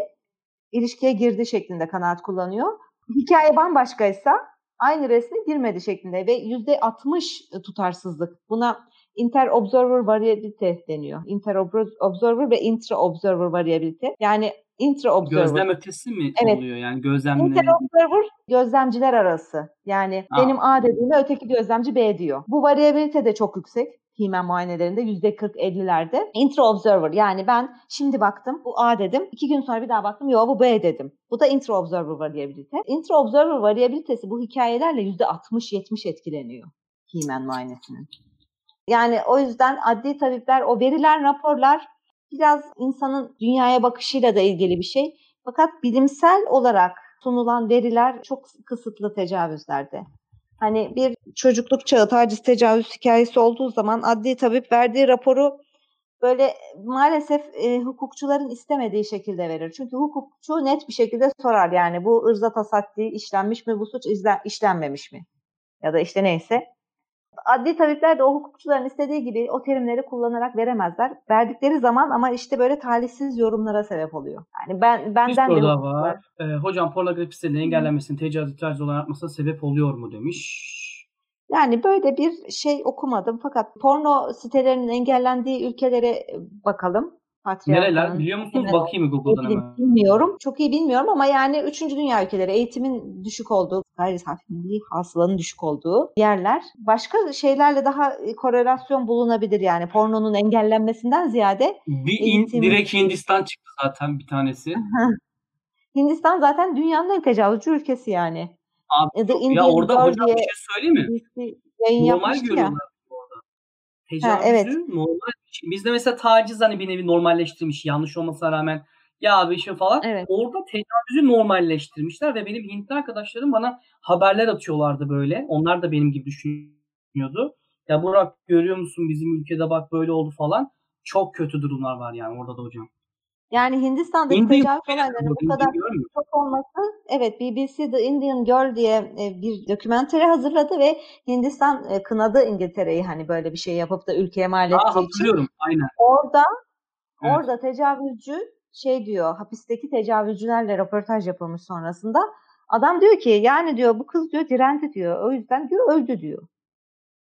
ilişkiye girdi şeklinde kanaat kullanıyor. Hikaye bambaşkaysa aynı resmi girmedi şeklinde ve yüzde 60 tutarsızlık. Buna Inter-observer variabilite deniyor. Inter-observer ve intra-observer variabilite. Yani intra-observer. Gözlem ötesi mi evet. oluyor yani gözlemle? Inter-observer gözlemciler arası. Yani Aa. benim A dediğime öteki gözlemci B diyor. Bu variabilite de çok yüksek. Himen muayenelerinde %40-50'lerde. Intra-observer yani ben şimdi baktım bu A dedim. iki gün sonra bir daha baktım yok bu B dedim. Bu da intra-observer variabilite. Intra-observer variabilitesi bu hikayelerle %60-70 etkileniyor himen muayenesinin. Yani o yüzden adli tabipler o verilen raporlar biraz insanın dünyaya bakışıyla da ilgili bir şey. Fakat bilimsel olarak sunulan veriler çok kısıtlı tecavüzlerde. Hani bir çocukluk çağı taciz tecavüz hikayesi olduğu zaman adli tabip verdiği raporu böyle maalesef e, hukukçuların istemediği şekilde verir. Çünkü hukukçu net bir şekilde sorar yani bu ırza tasaddi işlenmiş mi, bu suç izlen, işlenmemiş mi? Ya da işte neyse adli tabipler de o hukukçuların istediği gibi o terimleri kullanarak veremezler. Verdikleri zaman ama işte böyle talihsiz yorumlara sebep oluyor. Yani ben benden de var. var. Ee, hocam pornografi sitelerinin engellenmesinin tecavüz tarzı olan artmasına sebep oluyor mu demiş. Yani böyle bir şey okumadım fakat porno sitelerinin engellendiği ülkelere bakalım. Nereler biliyor musunuz? Neler? Bakayım Google'dan hemen. Bilmiyorum. Çok iyi bilmiyorum ama yani 3. dünya ülkeleri eğitimin düşük olduğu, gayri safi milli hasılanın düşük olduğu yerler. Başka şeylerle daha korelasyon bulunabilir yani pornonun engellenmesinden ziyade. Bir eğitim... direkt Hindistan çıktı zaten bir tanesi. Hindistan zaten dünyanın en tecavüzcü ülkesi yani. Abi, ya, ya orada hocam bir şey söyleyeyim mi? Normal görüyorlar. Ya. Tecavüzü ha, evet. normal. Bizde mesela taciz hani bir nevi normalleştirmiş yanlış olmasına rağmen ya abi şu falan. Evet. Orada tecavüzü normalleştirmişler ve benim Hintli arkadaşlarım bana haberler atıyorlardı böyle. Onlar da benim gibi düşünüyordu. Ya Burak görüyor musun bizim ülkede bak böyle oldu falan. Çok kötü durumlar var yani orada da hocam. Yani Hindistan'daki tecavüz olaylarının bu kadar çok olması, evet BBC The Indian Girl diye e, bir dokümenteri hazırladı ve Hindistan e, kınadı İngiltere'yi hani böyle bir şey yapıp da ülkeye mal ettiği Aa, hatırlıyorum, için. aynen. Orada Evet. orada tecavüzcü şey diyor, hapisteki tecavüzcülerle röportaj yapılmış sonrasında. Adam diyor ki yani diyor bu kız diyor direndi diyor. O yüzden diyor öldü diyor.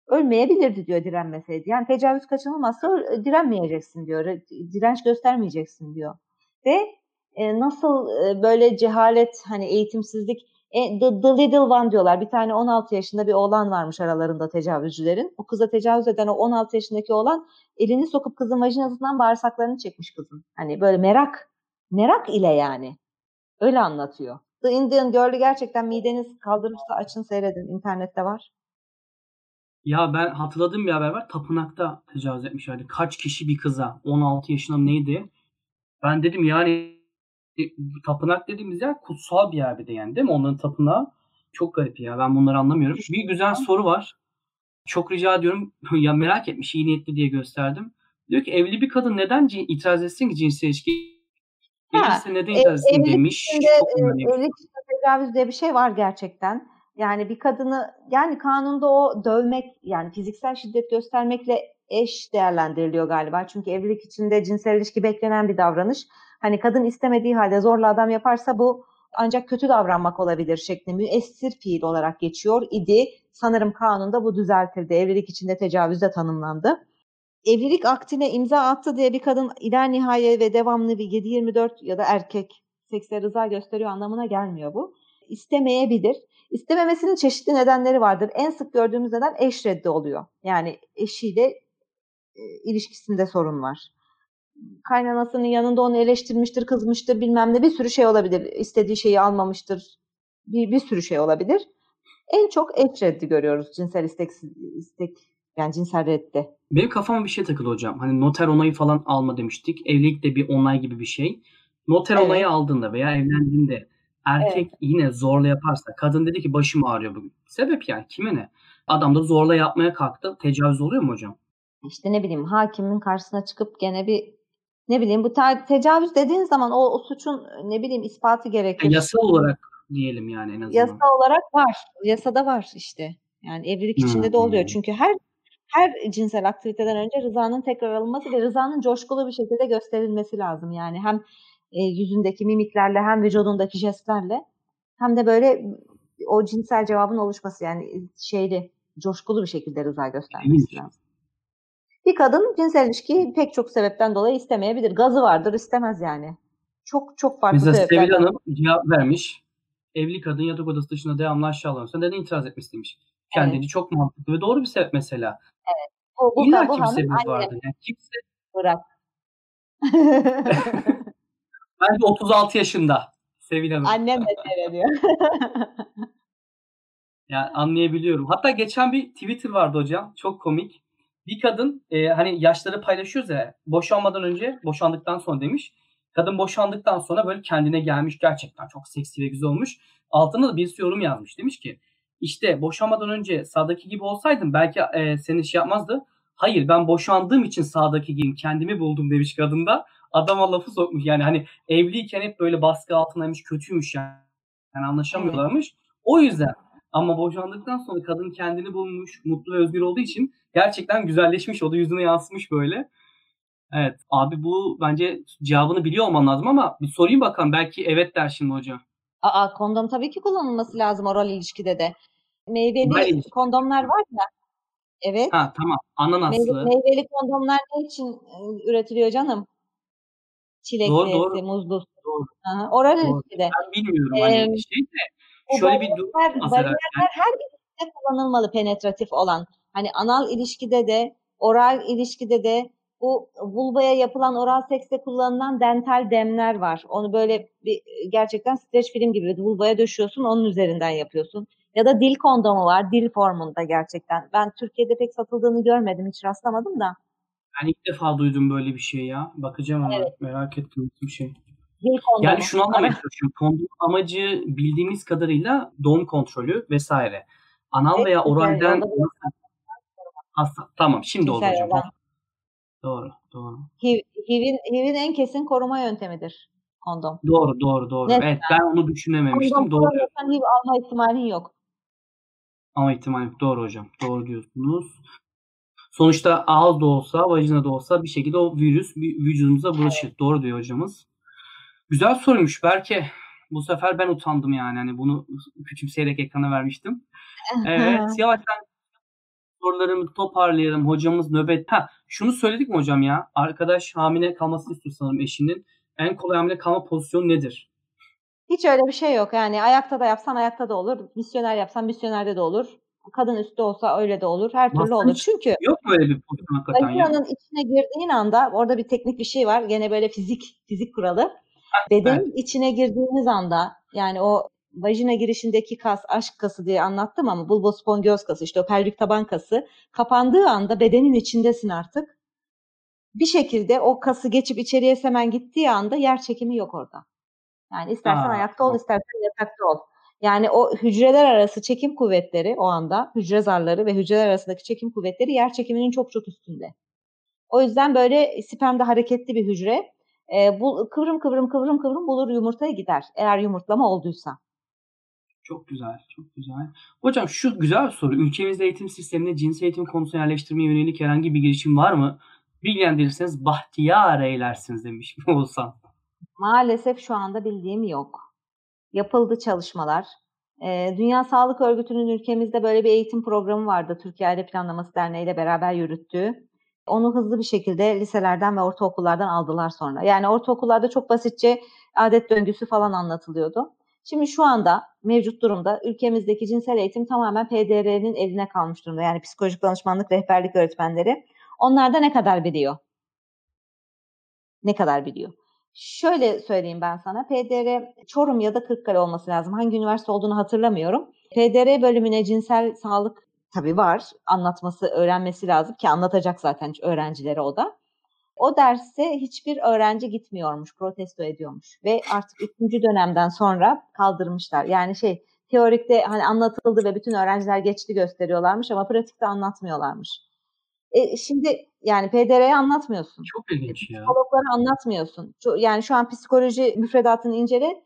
Ölmeyebilirdi diyor direnmeseydi. Yani tecavüz kaçınılmazsa direnmeyeceksin diyor. Direnç göstermeyeceksin diyor. Ve e, nasıl e, böyle cehalet hani eğitimsizlik e, the, the little one diyorlar. Bir tane 16 yaşında bir oğlan varmış aralarında tecavüzcülerin. O kıza tecavüz eden o 16 yaşındaki oğlan elini sokup kızın vajinasından bağırsaklarını çekmiş kızın. Hani böyle merak merak ile yani. Öyle anlatıyor. The Indian Girl'ü gerçekten mideniz kaldırırsa açın seyredin. İnternette var. Ya ben hatırladığım bir haber var. Tapınakta tecavüz etmişlerdi. Kaç kişi bir kıza? 16 yaşında neydi? Ben dedim yani e, tapınak dediğimiz yer kutsal bir yer bir de yani değil mi? Onların tapınağı. Çok garip ya. Ben bunları anlamıyorum. Bir güzel soru var. Çok rica ediyorum. ya merak etmiş. iyi niyetli diye gösterdim. Diyor ki evli bir kadın neden itiraz etsin ki cinsel ilişki? Gelirse neden ev- itiraz etsin demiş. e, evlilik içinde tecavüz diye bir şey var gerçekten. Yani bir kadını yani kanunda o dövmek yani fiziksel şiddet göstermekle eş değerlendiriliyor galiba. Çünkü evlilik içinde cinsel ilişki beklenen bir davranış. Hani kadın istemediği halde zorla adam yaparsa bu ancak kötü davranmak olabilir şeklinde müessir fiil olarak geçiyor idi. Sanırım kanunda bu düzeltildi. Evlilik içinde tecavüz de tanımlandı. Evlilik aktine imza attı diye bir kadın ila nihaye ve devamlı bir 7-24 ya da erkek sekse rıza gösteriyor anlamına gelmiyor bu. İstemeyebilir. İstememesinin çeşitli nedenleri vardır. En sık gördüğümüz neden eş reddi oluyor. Yani eşiyle e, ilişkisinde sorun var. Kaynanasının yanında onu eleştirmiştir, kızmıştır bilmem ne bir sürü şey olabilir. İstediği şeyi almamıştır. Bir, bir sürü şey olabilir. En çok eş reddi görüyoruz cinsel istek, istek yani cinsel reddi. Benim kafama bir şey takıldı hocam. Hani noter onayı falan alma demiştik. Evlilik de bir onay gibi bir şey. Noter Evet. onayı aldığında veya evlendiğinde erkek yine zorla yaparsa kadın dedi ki başım ağrıyor bugün. Sebep yani kime ne? Adam da zorla yapmaya kalktı. Tecavüz oluyor mu hocam? İşte ne bileyim hakimin karşısına çıkıp gene bir ne bileyim bu te- tecavüz dediğin zaman o, o suçun ne bileyim ispatı gerekir. Yani yasal olarak diyelim yani en azından. Yasa olarak var. Yasada var işte. Yani evlilik içinde de oluyor. Hmm. Çünkü her her cinsel aktiviteden önce rızanın tekrar alınması ve rızanın coşkulu bir şekilde gösterilmesi lazım. Yani hem e, yüzündeki mimiklerle hem vücudundaki jestlerle hem de böyle o cinsel cevabın oluşması yani şeyli coşkulu bir şekilde rıza göstermesi lazım. Bir kadın cinsel ilişkiyi pek çok sebepten dolayı istemeyebilir. Gazı vardır istemez yani. Çok çok farklı Mesela Sevil sebeplerden. Hanım cevap vermiş. Evli kadın yatak odası dışında devamlı aşağılanırsa neden itiraz etmesi demiş. Kendince çok mantıklı ve doğru bir sebep mesela. Bu, bu, İlla bu ki bir hanım sebebi annem vardır. Yani kimse bırak. bence 36 yaşında Sevil Hanım. Annem de seyrediyor. Yani anlayabiliyorum. Hatta geçen bir Twitter vardı hocam. Çok komik. Bir kadın e, hani yaşları paylaşıyoruz ya boşanmadan önce boşandıktan sonra demiş. Kadın boşandıktan sonra böyle kendine gelmiş gerçekten çok seksi ve güzel olmuş. Altına da birisi yorum yazmış. Demiş ki işte boşanmadan önce sağdaki gibi olsaydım belki e, seni şey yapmazdı. Hayır ben boşandığım için sağdaki gibiyim kendimi buldum demiş kadın da. Adama lafı sokmuş yani hani evliyken hep böyle baskı altındaymış kötüymüş yani. Yani anlaşamıyorlarmış. O yüzden ama boşandıktan sonra kadın kendini bulmuş, mutlu ve özgür olduğu için gerçekten güzelleşmiş. O da yüzüne yansımış böyle. Evet. Abi bu bence cevabını biliyor olman lazım ama bir sorayım bakalım. Belki evet der şimdi hocam. Aa, kondom tabii ki kullanılması lazım oral ilişkide de. Meyveli ilişki. kondomlar var ya. Evet. Ha tamam. Ananaslı. meyveli kondomlar ne için e, üretiliyor canım? Çilekli, Doğru, doğru. muzlu. Doğru. Aha, oral Doğru. ilişkide. Ben bilmiyorum Ee, hani şey de. Şöyle bir durum bariyerler her ilişkide kullanılmalı penetratif olan. Hani anal ilişkide de, oral ilişkide de bu vulvaya yapılan oral sekste kullanılan dental demler var. Onu böyle bir gerçekten streç film gibi vulvaya döşüyorsun, onun üzerinden yapıyorsun. Ya da dil kondomu var, dil formunda gerçekten. Ben Türkiye'de pek satıldığını görmedim, hiç rastlamadım da. Ben ilk defa duydum böyle bir şey ya. Bakacağım ama Evet. merak ettim bir şey. Dil kondomu. Yani şunu anlamaya çalışıyorum. Kondom amacı bildiğimiz kadarıyla doğum kontrolü vesaire. Anal Evet, veya güzel, oralden Hasta- Tamam şimdi oldu hocam. Doğru, doğru. HIV, HIV'in, HIV'in en kesin koruma yöntemidir kondom. Doğru, doğru, doğru. Net evet, ben onu düşünememiştim. Kondom Doğru. kullanırsan HIV alma ihtimalin yok. Ama ihtimal yok. Doğru hocam. Doğru diyorsunuz. Sonuçta ağız da olsa, vajina da olsa bir şekilde o virüs vücudumuza bulaşır. Doğru diyor hocamız. Güzel soruymuş Berke. Bu sefer ben utandım yani. Hani bunu küçümseyerek ekrana vermiştim. Evet, yavaştan sorularımı toparlayalım. Hocamız nöbet. Ha, şunu söyledik mi hocam ya? Arkadaş hamile kalmasını istiyor sanırım eşinin. En kolay hamile kalma pozisyonu nedir? Hiç öyle bir şey yok. Yani ayakta da yapsan ayakta da olur. Misyoner yapsan misyonerde de olur. Kadın üstte olsa öyle de olur. Her türlü Nasıl olur. Çünkü Yok mu öyle bir pozisyon hakikaten ya? Vajinanın içine girdiğin anda orada bir teknik bir şey var. Gene böyle fizik fizik kuralı. Bedenin içine girdiğiniz anda yani o vajina girişindeki kas aşk kası diye anlattım ama bulbospongiyoz kası işte o pelvik taban kası kapandığı anda bedenin içindesin artık. Bir şekilde o kası geçip içeriye semen gittiği anda yer çekimi yok orada. Yani istersen Aa, ayakta ol istersen yatakta ol. Yani o hücreler arası çekim kuvvetleri o anda hücre zarları ve hücreler arasındaki çekim kuvvetleri yer çekiminin çok çok üstünde. O yüzden böyle spermde hareketli bir hücre e, bu kıvrım kıvrım kıvrım kıvrım bulur yumurtaya gider. Eğer yumurtlama olduysa. Çok güzel, çok güzel. Hocam şu güzel bir soru. Ülkemizde eğitim sisteminde cinsel eğitim konusuna yerleştirmeye yönelik herhangi bir girişim var mı? Bilgilendirirseniz bahtiyar eylersiniz demiş olsam. Maalesef şu anda bildiğim yok. Yapıldı çalışmalar. Ee, Dünya Sağlık Örgütü'nün ülkemizde böyle bir eğitim programı vardı. Türkiye Aile Planlaması Derneği ile beraber yürüttüğü. Onu hızlı bir şekilde liselerden ve ortaokullardan aldılar sonra. Yani ortaokullarda çok basitçe adet döngüsü falan anlatılıyordu. Şimdi şu anda mevcut durumda ülkemizdeki cinsel eğitim tamamen PDR'nin eline kalmış durumda. Yani psikolojik danışmanlık rehberlik öğretmenleri. Onlar da ne kadar biliyor? Ne kadar biliyor? Şöyle söyleyeyim ben sana. PDR Çorum ya da Kırıkkale olması lazım. Hangi üniversite olduğunu hatırlamıyorum. PDR bölümüne cinsel sağlık tabii var. Anlatması, öğrenmesi lazım ki anlatacak zaten öğrencilere o da. O derse hiçbir öğrenci gitmiyormuş, protesto ediyormuş ve artık ikinci dönemden sonra kaldırmışlar. Yani şey teorikte hani anlatıldı ve bütün öğrenciler geçti gösteriyorlarmış ama pratikte anlatmıyorlarmış. E, şimdi yani PDR'yi anlatmıyorsun. Çok ilginç ya. Psikologları anlatmıyorsun. Yani şu an psikoloji müfredatını incele.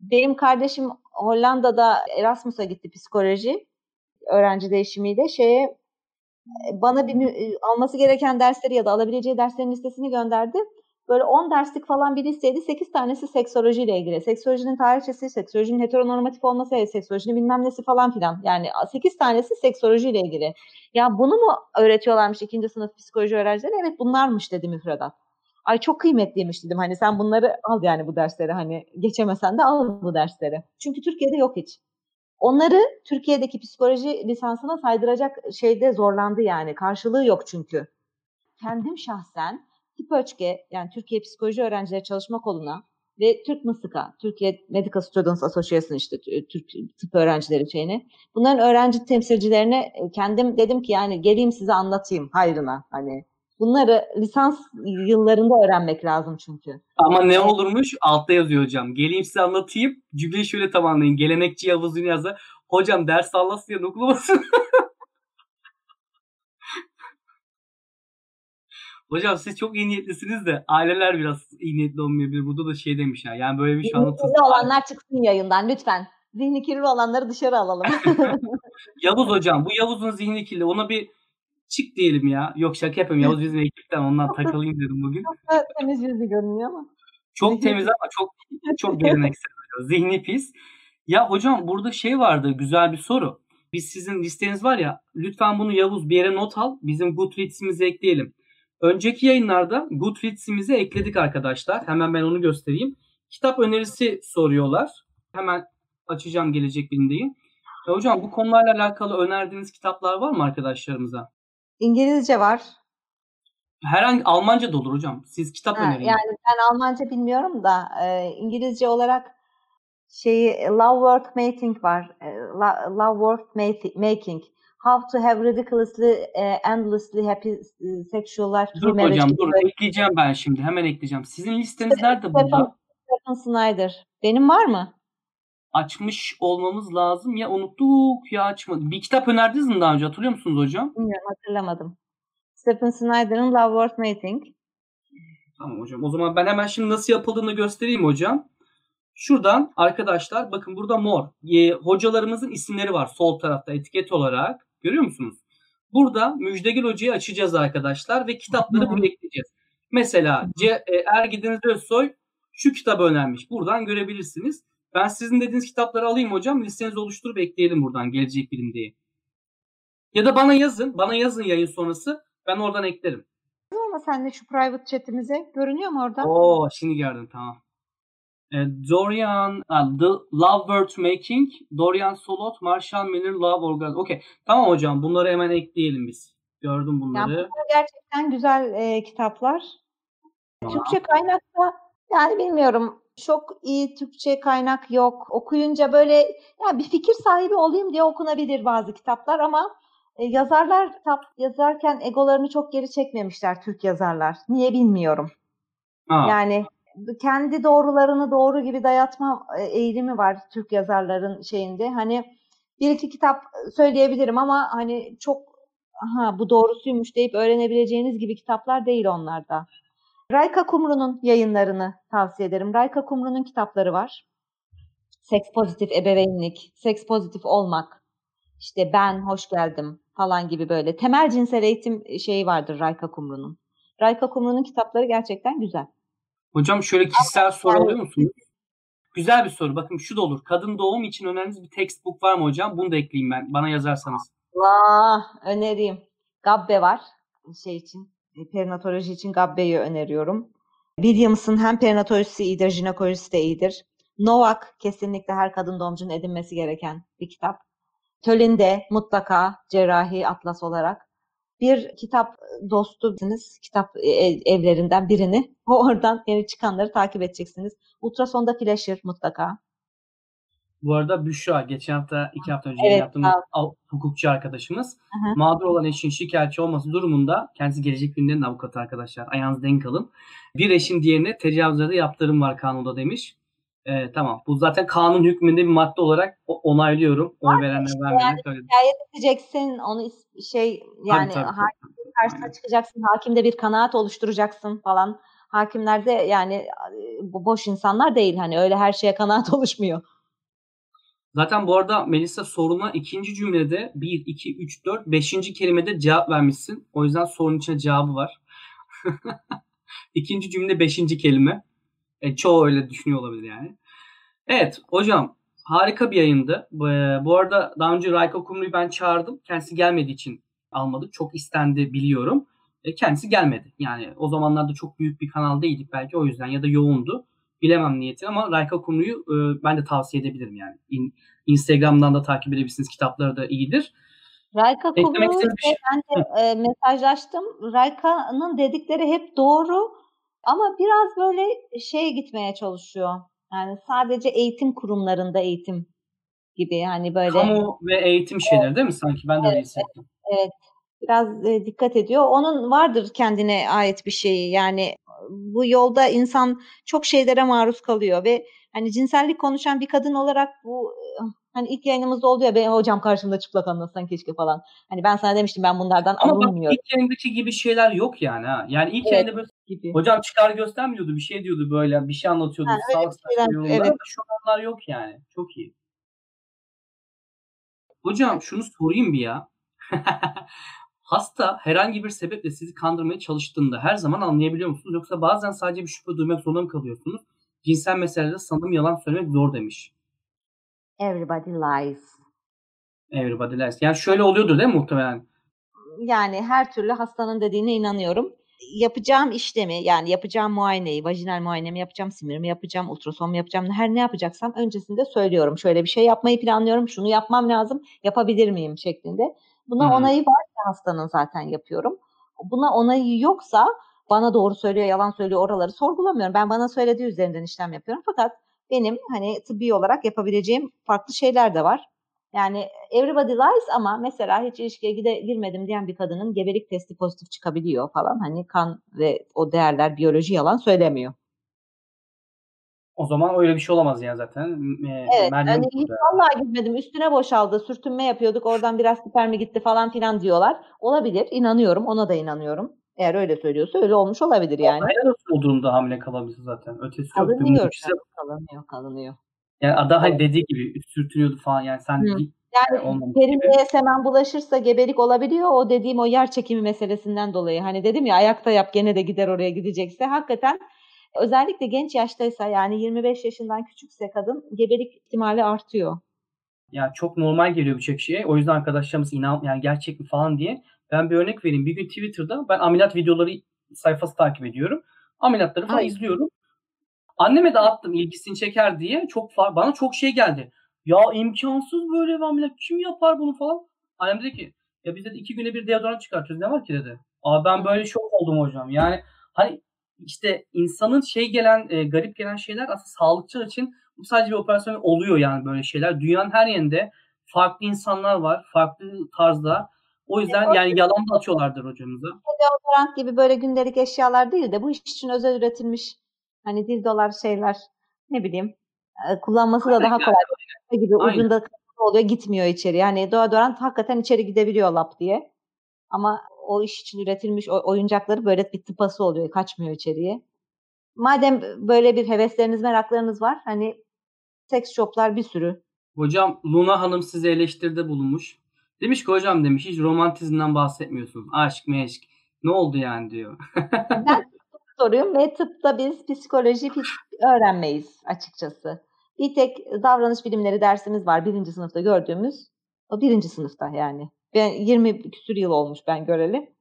Benim kardeşim Hollanda'da Erasmus'a gitti psikoloji öğrenci değişimiyle şeye e, bana bir e, alması gereken dersleri ya da alabileceği derslerin listesini gönderdi. Böyle 10 derslik falan bir listeydi. 8 tanesi seksolojiyle ilgili. Seksolojinin tarihçesi, seksolojinin heteronormatif olması, seksolojinin bilmem nesi falan filan. Yani 8 tanesi seksolojiyle ilgili. Ya bunu mu öğretiyorlarmış ikinci sınıf psikoloji öğrencileri? Evet bunlarmış dedi müfredat. Ay çok kıymetliymiş dedim. Hani sen bunları al yani bu dersleri. Hani geçemesen de al bu dersleri. Çünkü Türkiye'de yok hiç. Onları Türkiye'deki psikoloji lisansına saydıracak şeyde zorlandı yani. Karşılığı yok çünkü. Kendim şahsen TİPÖÇKE yani Türkiye Psikoloji Öğrencileri Çalışma Kolu'na ve Türk MSıK'a, Türkiye Medical Students Association işte Türk tıp öğrencileri şeyini. Bunların öğrenci temsilcilerine kendim dedim ki yani geleyim size anlatayım hayrına hani. Bunları lisans yıllarında öğrenmek lazım çünkü. Ama ne olurmuş? Altta yazıyor hocam. Geleyim size anlatayım. Cümleyi şöyle tamamlayın. Gelenekçi Yavuz Ünyaz'a hocam ders sallasın ya okulamasın. Hocam siz çok iyi niyetlisiniz de aileler biraz iyi niyetli olmayabilir. Burada da şey demiş ya. Yani böyle bir şey anlatılsın. Zihni olanlar çıksın yayından lütfen. Zihni kirli olanları dışarı alalım. Yavuz hocam bu Yavuz'un zihni kirli. Ona bir çık diyelim ya. Yok şaka yapıyorum. Yavuz bizim ekipten ondan takılayım dedim bugün. Temiz yüzlü görünüyor ama. Çok temiz ama çok çok geleneksel. Zihni pis. Ya hocam burada şey vardı güzel bir soru. Biz sizin listeniz var ya lütfen bunu Yavuz bir yere not al. Bizim Goodreads'imize ekleyelim. Önceki yayınlarda Goodreads'imize ekledik arkadaşlar. Hemen ben onu göstereyim. Kitap önerisi soruyorlar. Hemen açacağım gelecek bilindeyi. Ya hocam bu konularla alakalı önerdiğiniz kitaplar var mı arkadaşlarımıza? İngilizce var. Herhangi Almanca da olur hocam. Siz kitap Ha, önerin. yani ben Almanca bilmiyorum da e, İngilizce olarak şeyi Love Worth Making var. E, Lo- Love Worth Making. How to have ridiculously, e, endlessly happy e, sexual life Dur hocam dur böyle. ekleyeceğim ben şimdi hemen ekleyeceğim. Sizin listeniz nerede burada? Stephen Snyder. Benim var mı? Açmış olmamız lazım ya unuttuk ya açmadık. Bir kitap önerdiniz mi daha önce hatırlıyor musunuz hocam? Bilmiyorum hatırlamadım. Stephen Snyder'ın Love Worth Mating. Tamam hocam. O zaman ben hemen şimdi nasıl yapıldığını göstereyim hocam. Şuradan arkadaşlar bakın burada mor. E, hocalarımızın isimleri var sol tarafta etiket olarak. Görüyor musunuz? Burada Müjdegil Hoca'yı açacağız arkadaşlar ve kitapları buraya ekleyeceğiz. Mesela C, e, Ergideniz Özsoy şu kitabı önermiş. Buradan görebilirsiniz. Ben sizin dediğiniz kitapları alayım hocam. Listenizi oluşturup ekleyelim buradan gelecek bilim diye. Ya da bana yazın. Bana yazın yayın sonrası. Ben oradan eklerim. Ama sen de şu private chatimize görünüyor mu orada? Oo şimdi gördüm tamam. E, Dorian, ha, The Love Worth Making, Dorian Solot, Marshall Miller, Love Organ. Okey. Tamam hocam bunları hemen ekleyelim biz. Gördüm bunları. Yani bunlar gerçekten güzel e, kitaplar. Türkçe kaynakta yani bilmiyorum çok iyi Türkçe kaynak yok. Okuyunca böyle ya bir fikir sahibi olayım diye okunabilir bazı kitaplar ama e, yazarlar kitap yazarken egolarını çok geri çekmemişler Türk yazarlar. Niye bilmiyorum. Ha. Yani kendi doğrularını doğru gibi dayatma e, eğilimi var Türk yazarların şeyinde. Hani bir iki kitap söyleyebilirim ama hani çok ha bu doğrusuymuş deyip öğrenebileceğiniz gibi kitaplar değil onlarda. Rayka Kumru'nun yayınlarını tavsiye ederim. Rayka Kumru'nun kitapları var. Seks pozitif ebeveynlik, seks pozitif olmak, işte ben hoş geldim falan gibi böyle temel cinsel eğitim şeyi vardır Rayka Kumru'nun. Rayka Kumru'nun kitapları gerçekten güzel. Hocam şöyle kişisel soru alıyor musunuz? Güzel bir soru. Bakın şu da olur. Kadın doğum için öneriniz bir textbook var mı hocam? Bunu da ekleyeyim ben. Bana yazarsanız. Vah önereyim. Gabbe var şey için. Perinatoloji için Gabbe'yi öneriyorum. Williams'ın hem perinatolojisi iyidir, jinekolojisi de iyidir. Novak kesinlikle her kadın doğumcunun edinmesi gereken bir kitap. Tölinde mutlaka cerrahi atlas olarak bir kitap dostusunuz, kitap evlerinden birini. Oradan yeni çıkanları takip edeceksiniz. Ultrasonda Flasher mutlaka. Bu arada Büşra geçen hafta iki hafta önce Evet, yaptığımız av- hukukçu arkadaşımız Hı hı. mağdur olan eşin şikayetçi olması durumunda kendisi gelecek bilimlerin avukatı arkadaşlar. Ayağınızı denk alın. Bir eşin diğerine tecavüzde yaptırım var kanunda demiş. Ee, tamam. Bu zaten kanun hükmünde bir madde olarak onaylıyorum. Oy verenler işte vermeyenler yani söyledim. Şikayet edeceksin, onu şey yani tabii. hakimin karşısına çıkacaksın, hakimde bir kanaat oluşturacaksın falan. Hakimler de yani e, boş insanlar değil hani öyle her şeye kanaat oluşmuyor. Zaten bu arada Melisa soruna ikinci cümlede 1, 2, 3, 4, 5. kelimede cevap vermişsin. O yüzden sorunun içine cevabı var. ikinci cümle 5. kelime. E, çoğu öyle düşünüyor olabilir yani. Evet hocam harika bir yayındı. Bu, e, arada daha önce Rayko Kumru'yu ben çağırdım. Kendisi gelmediği için almadık. Çok istendi biliyorum. E, kendisi gelmedi. Yani o zamanlarda çok büyük bir kanal değildik belki o yüzden ya da yoğundu. Bilemem niyeti ama Rayka Kumru'yu e, ben de tavsiye edebilirim yani. İn- Instagram'dan da takip edebilirsiniz. Kitapları da iyidir. Rayka Eklemek Kumru istediğiniz bir şey- ben de e, mesajlaştım. Rayka'nın dedikleri hep doğru ama biraz böyle şey gitmeye çalışıyor. Yani sadece eğitim kurumlarında eğitim gibi hani böyle Kamu ve eğitim şeyleri değil mi sanki? Ben de öyle hissettim. biraz e, dikkat ediyor. Onun vardır kendine ait bir şeyi. Yani bu yolda insan çok şeylere maruz kalıyor ve hani cinsellik konuşan bir kadın olarak bu e, hani ilk yayınımızda oldu ya benim hocam karşımda çıplak anlatsan keşke falan. Hani ben sana demiştim ben bunlardan Ama bak alınmıyorum ilk yayındaki gibi şeyler yok yani ha. Yani ilk Evet. yayında böyle gibi. hocam çıkar göstermiyordu. Bir şey diyordu böyle. Bir şey anlatıyordu. Ha, bir şeyler- evet. Şu an onlar yok yani. Çok iyi. Hocam şunu sorayım bir ya. Hasta herhangi bir sebeple sizi kandırmaya çalıştığında her zaman anlayabiliyor musunuz? Yoksa bazen sadece bir şüphe duymak zorunda mı kalıyorsunuz? Cinsel meselelerde sanırım yalan söylemek zor demiş. Everybody lies. Everybody lies. Yani şöyle oluyordur değil mi muhtemelen? Yani her türlü hastanın dediğine inanıyorum. Yapacağım işlemi yani yapacağım muayeneyi, vajinal muayenemi yapacağım, simirimi yapacağım, ultrason yapacağım, her ne yapacaksam öncesinde söylüyorum. Şöyle bir şey yapmayı planlıyorum, şunu yapmam lazım, yapabilir miyim şeklinde. Buna Hı. onayı varsa hastanın zaten yapıyorum. Buna onayı yoksa bana doğru söylüyor, yalan söylüyor oraları sorgulamıyorum. Ben bana söylediği üzerinden işlem yapıyorum. Fakat benim hani tıbbi olarak yapabileceğim farklı şeyler de var. Yani everybody lies ama mesela hiç ilişkiye gide, girmedim diyen bir kadının gebelik testi pozitif çıkabiliyor falan. Hani kan ve o değerler biyoloji yalan söylemiyor. O zaman öyle bir şey olamaz yani zaten. E, evet. Hani hiç vallahi gitmedim. Üstüne boşaldı. Sürtünme yapıyorduk. Oradan biraz spermi gitti falan filan diyorlar. Olabilir. İnanıyorum. Ona da inanıyorum. Eğer öyle söylüyorsa öyle olmuş olabilir yani. Helal olsun o durumda hamile kalabilirse zaten. Ötesi yok. Kalınıyor. Kalınıyor. Kalınıyor. Yani ada hani dediği gibi sürtünüyordu falan yani sen Hı. Yani derinliğe semen bulaşırsa gebelik olabiliyor. O dediğim o yer çekimi meselesinden dolayı. Hani dedim ya ayakta yap gene de gider oraya gidecekse. Hakikaten özellikle genç yaştaysa yani 25 yaşından küçükse kadın gebelik ihtimali artıyor. Ya çok normal geliyor birçok şeye. O yüzden arkadaşlarımız inan yani gerçek mi falan diye. Ben bir örnek vereyim. Bir gün Twitter'da ben ameliyat videoları sayfası takip ediyorum. Ameliyatları falan Ay. izliyorum. Anneme de attım ilgisini çeker diye. Çok bana çok şey geldi. Ya imkansız böyle bir ameliyat. Kim yapar bunu falan? Annem dedi ki ya biz dedi iki güne bir deodorant çıkartıyoruz. Ne var ki dedi. Abi ben böyle şok oldum hocam. Yani hani işte insanın şey gelen e, garip gelen şeyler aslında sağlıkçılar için bu sadece bir operasyon oluyor yani böyle şeyler. Dünyanın her yerinde farklı insanlar var. Farklı tarzda. O yüzden yani yalan da atıyorlardır hocamıza. Deodorant gibi böyle gündelik eşyalar değil de bu iş için özel üretilmiş hani dildolar şeyler ne bileyim kullanması da daha kolay gibi Aynen. ucunda oluyor gitmiyor içeri. Yani deodorant hakikaten içeri gidebiliyor lap diye. Ama o iş için üretilmiş oyuncakları böyle bir tıpası oluyor. Kaçmıyor içeriye. Madem böyle bir hevesleriniz, meraklarınız var. Hani seks shoplar bir sürü. Hocam Luna Hanım size eleştiride bulunmuş. Demiş ki hocam demiş hiç romantizmden bahsetmiyorsunuz. Aşk meşk. Ne oldu yani diyor. ben soruyum ve tıpta biz psikoloji öğrenmeyiz açıkçası. Bir tek davranış bilimleri dersimiz var birinci sınıfta gördüğümüz. O birinci sınıfta yani. Ben 20 küsur yıl olmuş ben göreli.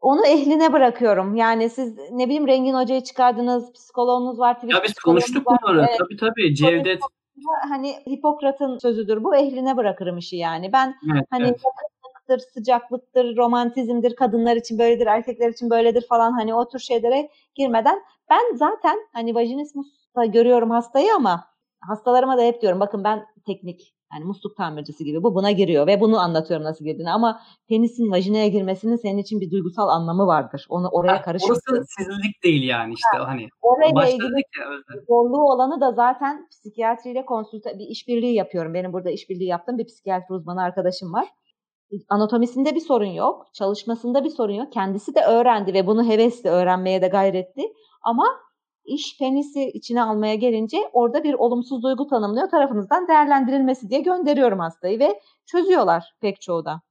Onu ehline bırakıyorum. Yani siz ne bileyim Rengin Hoca'yı çıkardınız, psikoloğunuz var. Ya biz konuştuk bunları. Evet. Tabii tabii. Cevdet. Hani Hipokrat'ın sözüdür. Bu ehline bırakırım işi yani. Ben evet, hani evet. yakınlıktır, sıcaklıktır, romantizmdir, kadınlar için böyledir, erkekler için böyledir falan hani o tür şeylere girmeden ben zaten hani vajinismus'ta görüyorum hastayı ama hastalarıma da hep diyorum bakın ben teknik yani musluk tamircisi gibi bu buna giriyor ve bunu anlatıyorum nasıl girdiğini ama penisin vajinaya girmesinin senin için bir duygusal anlamı vardır. Onu oraya karıştırmak. Orası sizlik değil yani işte ha, hani. Orayla ilgili zorluğu olanı da zaten psikiyatriyle konsülta bir işbirliği yapıyorum. Benim burada işbirliği yaptığım bir psikiyatri uzmanı arkadaşım var. Anatomisinde bir sorun yok, çalışmasında bir sorun yok. Kendisi de öğrendi ve bunu hevesle öğrenmeye de gayretli. Ama iş penisi içine almaya gelince orada bir olumsuz duygu tanımlıyor tarafınızdan değerlendirilmesi diye gönderiyorum hastayı ve çözüyorlar pek çoğu da.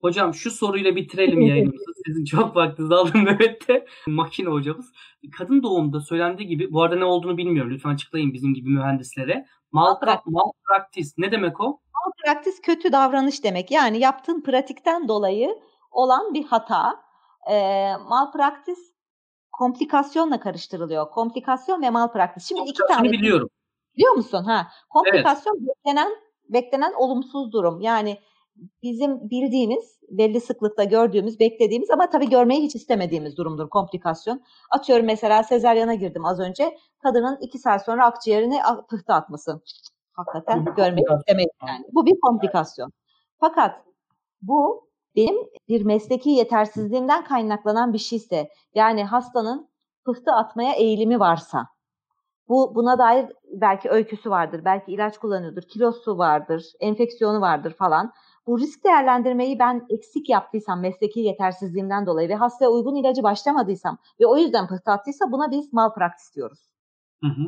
Hocam şu soruyla bitirelim yayınımızı. Sizin çok vaktinizi aldım Mehmet'te. Makine hocamız. Kadın doğumda söylendiği gibi, bu arada ne olduğunu bilmiyorum. Lütfen açıklayın bizim gibi mühendislere. Malpraktis mal ne demek o? Malpraktis kötü davranış demek. Yani yaptığın pratikten dolayı olan bir hata. E, malpraktis komplikasyonla karıştırılıyor. Komplikasyon ve malpraktis. Şimdi iki tane biliyorum. Biliyor musun? Ha. Komplikasyon evet. beklenen beklenen olumsuz durum. Yani bizim bildiğimiz, belli sıklıkta gördüğümüz, beklediğimiz ama tabii görmeyi hiç istemediğimiz durumdur komplikasyon. Atıyorum mesela sezaryana girdim az önce. Kadının iki saat sonra akciğerine pıhtı atması. Hakikaten görmeyi istemeyiz yani. Bu bir komplikasyon. Fakat bu benim bir mesleki yetersizliğimden kaynaklanan bir şeyse yani hastanın pıhtı atmaya eğilimi varsa bu buna dair belki öyküsü vardır, belki ilaç kullanıyordur, kilosu vardır, enfeksiyonu vardır falan. Bu risk değerlendirmeyi ben eksik yaptıysam mesleki yetersizliğimden dolayı ve hastaya uygun ilacı başlamadıysam ve o yüzden pıhtı attıysa buna biz malpraktis diyoruz. Hı hı.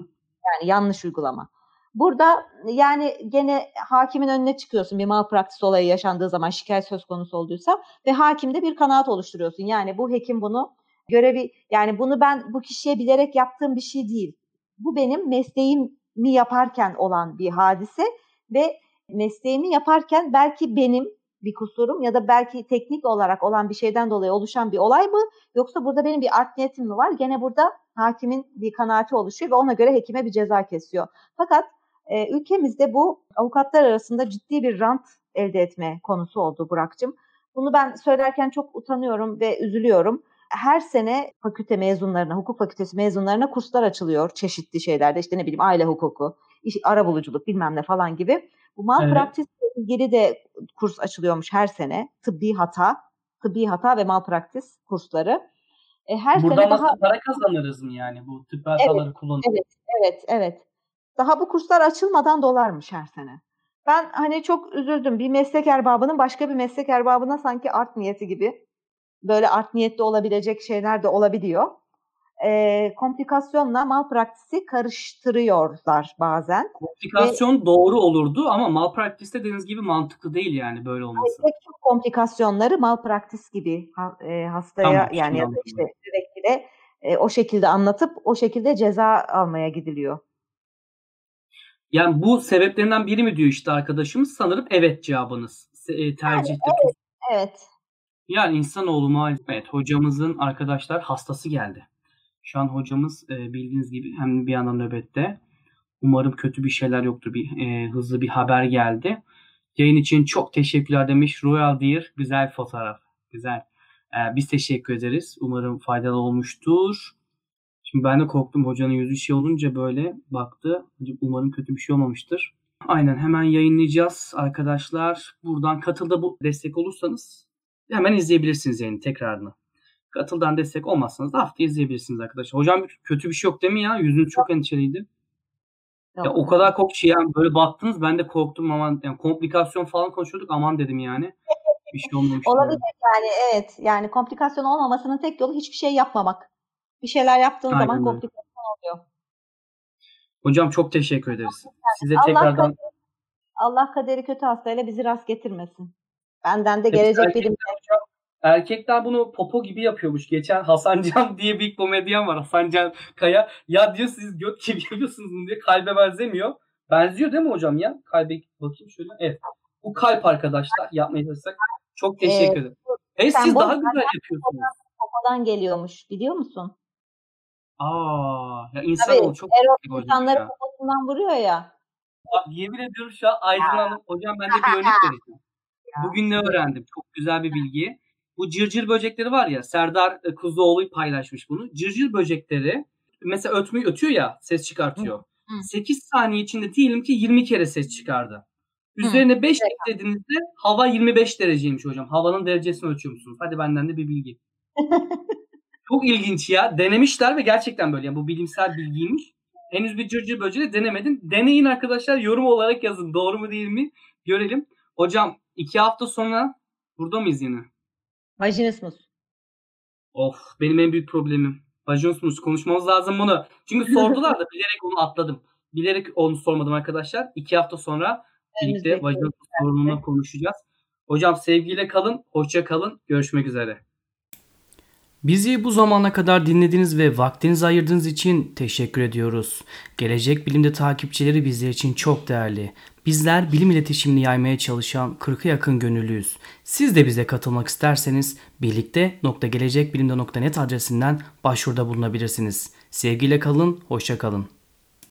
Yani yanlış uygulama. Burada yani gene hakimin önüne çıkıyorsun bir malpraktis olayı yaşandığı zaman şikayet söz konusu olduysa ve hakimde bir kanaat oluşturuyorsun. Yani bu hekim bunu görevi yani bunu ben bu kişiye bilerek yaptığım bir şey değil. Bu benim mesleğimi yaparken olan bir hadise ve mesleğimi yaparken belki benim bir kusurum ya da belki teknik olarak olan bir şeyden dolayı oluşan bir olay mı? Yoksa burada benim bir art niyetim mi var? Gene burada hakimin bir kanaati oluşuyor ve ona göre hekime bir ceza kesiyor. Fakat e, ülkemizde bu avukatlar arasında ciddi bir rant elde etme konusu oldu Burak'cığım. Bunu ben söylerken çok utanıyorum ve üzülüyorum. Her sene fakülte mezunlarına, hukuk fakültesi mezunlarına kurslar açılıyor çeşitli şeylerde. İşte ne bileyim aile hukuku, iş, ara buluculuk bilmem ne falan gibi. Bu malpraktis evet. ilgili de kurs açılıyormuş her sene. Tıbbi hata, tıbbi hata ve malpraktis kursları. E, her Buradan sene daha para kazanırız mı yani bu tıp hataları evet, kullanıp? Evet, evet, evet. Daha bu kurslar açılmadan dolarmış her sene. Ben hani çok üzüldüm. Bir meslek erbabının başka bir meslek erbabına sanki art niyeti gibi böyle art niyetli olabilecek şeyler de olabiliyor. E, komplikasyonla malpraktisi karıştırıyorlar bazen. Komplikasyon Ve, doğru olurdu ama malpraktis dediğiniz gibi mantıklı değil yani böyle olması. Pek çok komplikasyonları malpraktis gibi e, hastaya tamam, yani ya da işte müvekkile e, o şekilde anlatıp o şekilde ceza almaya gidiliyor. Yani bu sebeplerinden biri mi diyor işte arkadaşımız sanırım evet cevabınız. E, tercihte. Yani, evet, evet. Yani insanoğlu maalesef evet, hocamızın arkadaşlar hastası geldi. Şu an hocamız e, bildiğiniz gibi hem bir yandan nöbette. Umarım kötü bir şeyler yoktur. Bir e, hızlı bir haber geldi. Yayın için çok teşekkürler demiş. Royal Deer güzel fotoğraf. Güzel. E, biz teşekkür ederiz. Umarım faydalı olmuştur. Şimdi ben de korktum hocanın yüzü şey olunca böyle baktı. Umarım kötü bir şey olmamıştır. Aynen hemen yayınlayacağız arkadaşlar. Buradan katılda bu destek olursanız hemen izleyebilirsiniz yayını tekrarını. Katıldan destek olmazsanız da hafta izleyebilirsiniz arkadaşlar. Hocam kötü bir şey yok değil mi ya? Yüzünüz çok endişeliydi. Ya o kadar korktu yani böyle baktınız ben de korktum aman yani komplikasyon falan konuşuyorduk aman dedim yani. Bir şey olmamış. Olabilir yani evet. Yani komplikasyon olmamasının tek yolu hiçbir şey yapmamak. Bir şeyler yaptığın Aynen. zaman komplikasyon oluyor. Hocam çok teşekkür ederiz. Size Allah tekrardan kaderi, Allah kaderi kötü hastayla bizi rast getirmesin. Benden de gelecek bilim. Erkekler bunu popo gibi yapıyormuş. Geçen Hasan Can diye bir komedyen var. Hasan Can Kaya. Ya diyor siz göt gibi yapıyorsunuz diye kalbe benzemiyor. Benziyor değil mi hocam ya? Kalbe bakayım şöyle. Evet. Bu kalp arkadaşlar. Yapmaya çalışsak. Çok teşekkür ederim. Evet, siz daha güzel yapıyorsunuz. Popodan geliyormuş. Biliyor musun? Aa, ya insan Tabii, çok Erol insanları poposundan vuruyor ya. Bak, yemin ediyorum şu an Aydın Hanım. Hocam ben de bir örnek vereceğim. Bugün ne öğrendim? Çok güzel bir bilgi. Bu cırcır böcekleri var ya Serdar e, Kuzuoğlu paylaşmış bunu. Cırcır böcekleri mesela ötmeyi ötüyor ya ses çıkartıyor. Hı. 8 saniye içinde diyelim ki 20 kere ses çıkardı. Üzerine 5 eklediğinizde hava 25 dereceymiş hocam. Havanın derecesini ölçüyor musunuz? Hadi benden de bir bilgi. Çok ilginç ya. Denemişler ve gerçekten böyle. Yani bu bilimsel bilgiymiş. Henüz bir cırcır böceği denemedim. Deneyin arkadaşlar. Yorum olarak yazın. Doğru mu değil mi? Görelim. Hocam iki hafta sonra burada mıyız yine? Vajinismus. Of benim en büyük problemim. Vajinismus konuşmamız lazım bunu. Çünkü sordular da bilerek onu atladım. Bilerek onu sormadım arkadaşlar. İki hafta sonra birlikte vajinismus sorununu konuşacağız. Hocam sevgiyle kalın, hoşça kalın. Görüşmek üzere. Bizi bu zamana kadar dinlediğiniz ve vaktinizi ayırdığınız için teşekkür ediyoruz. Gelecek Bilim'de takipçileri bizler için çok değerli. Bizler bilim iletişimini yaymaya çalışan 40'a yakın gönüllüyüz. Siz de bize katılmak isterseniz birlikte.gelecekbilimde.net adresinden başvuruda bulunabilirsiniz. Sevgiyle kalın, hoşça kalın.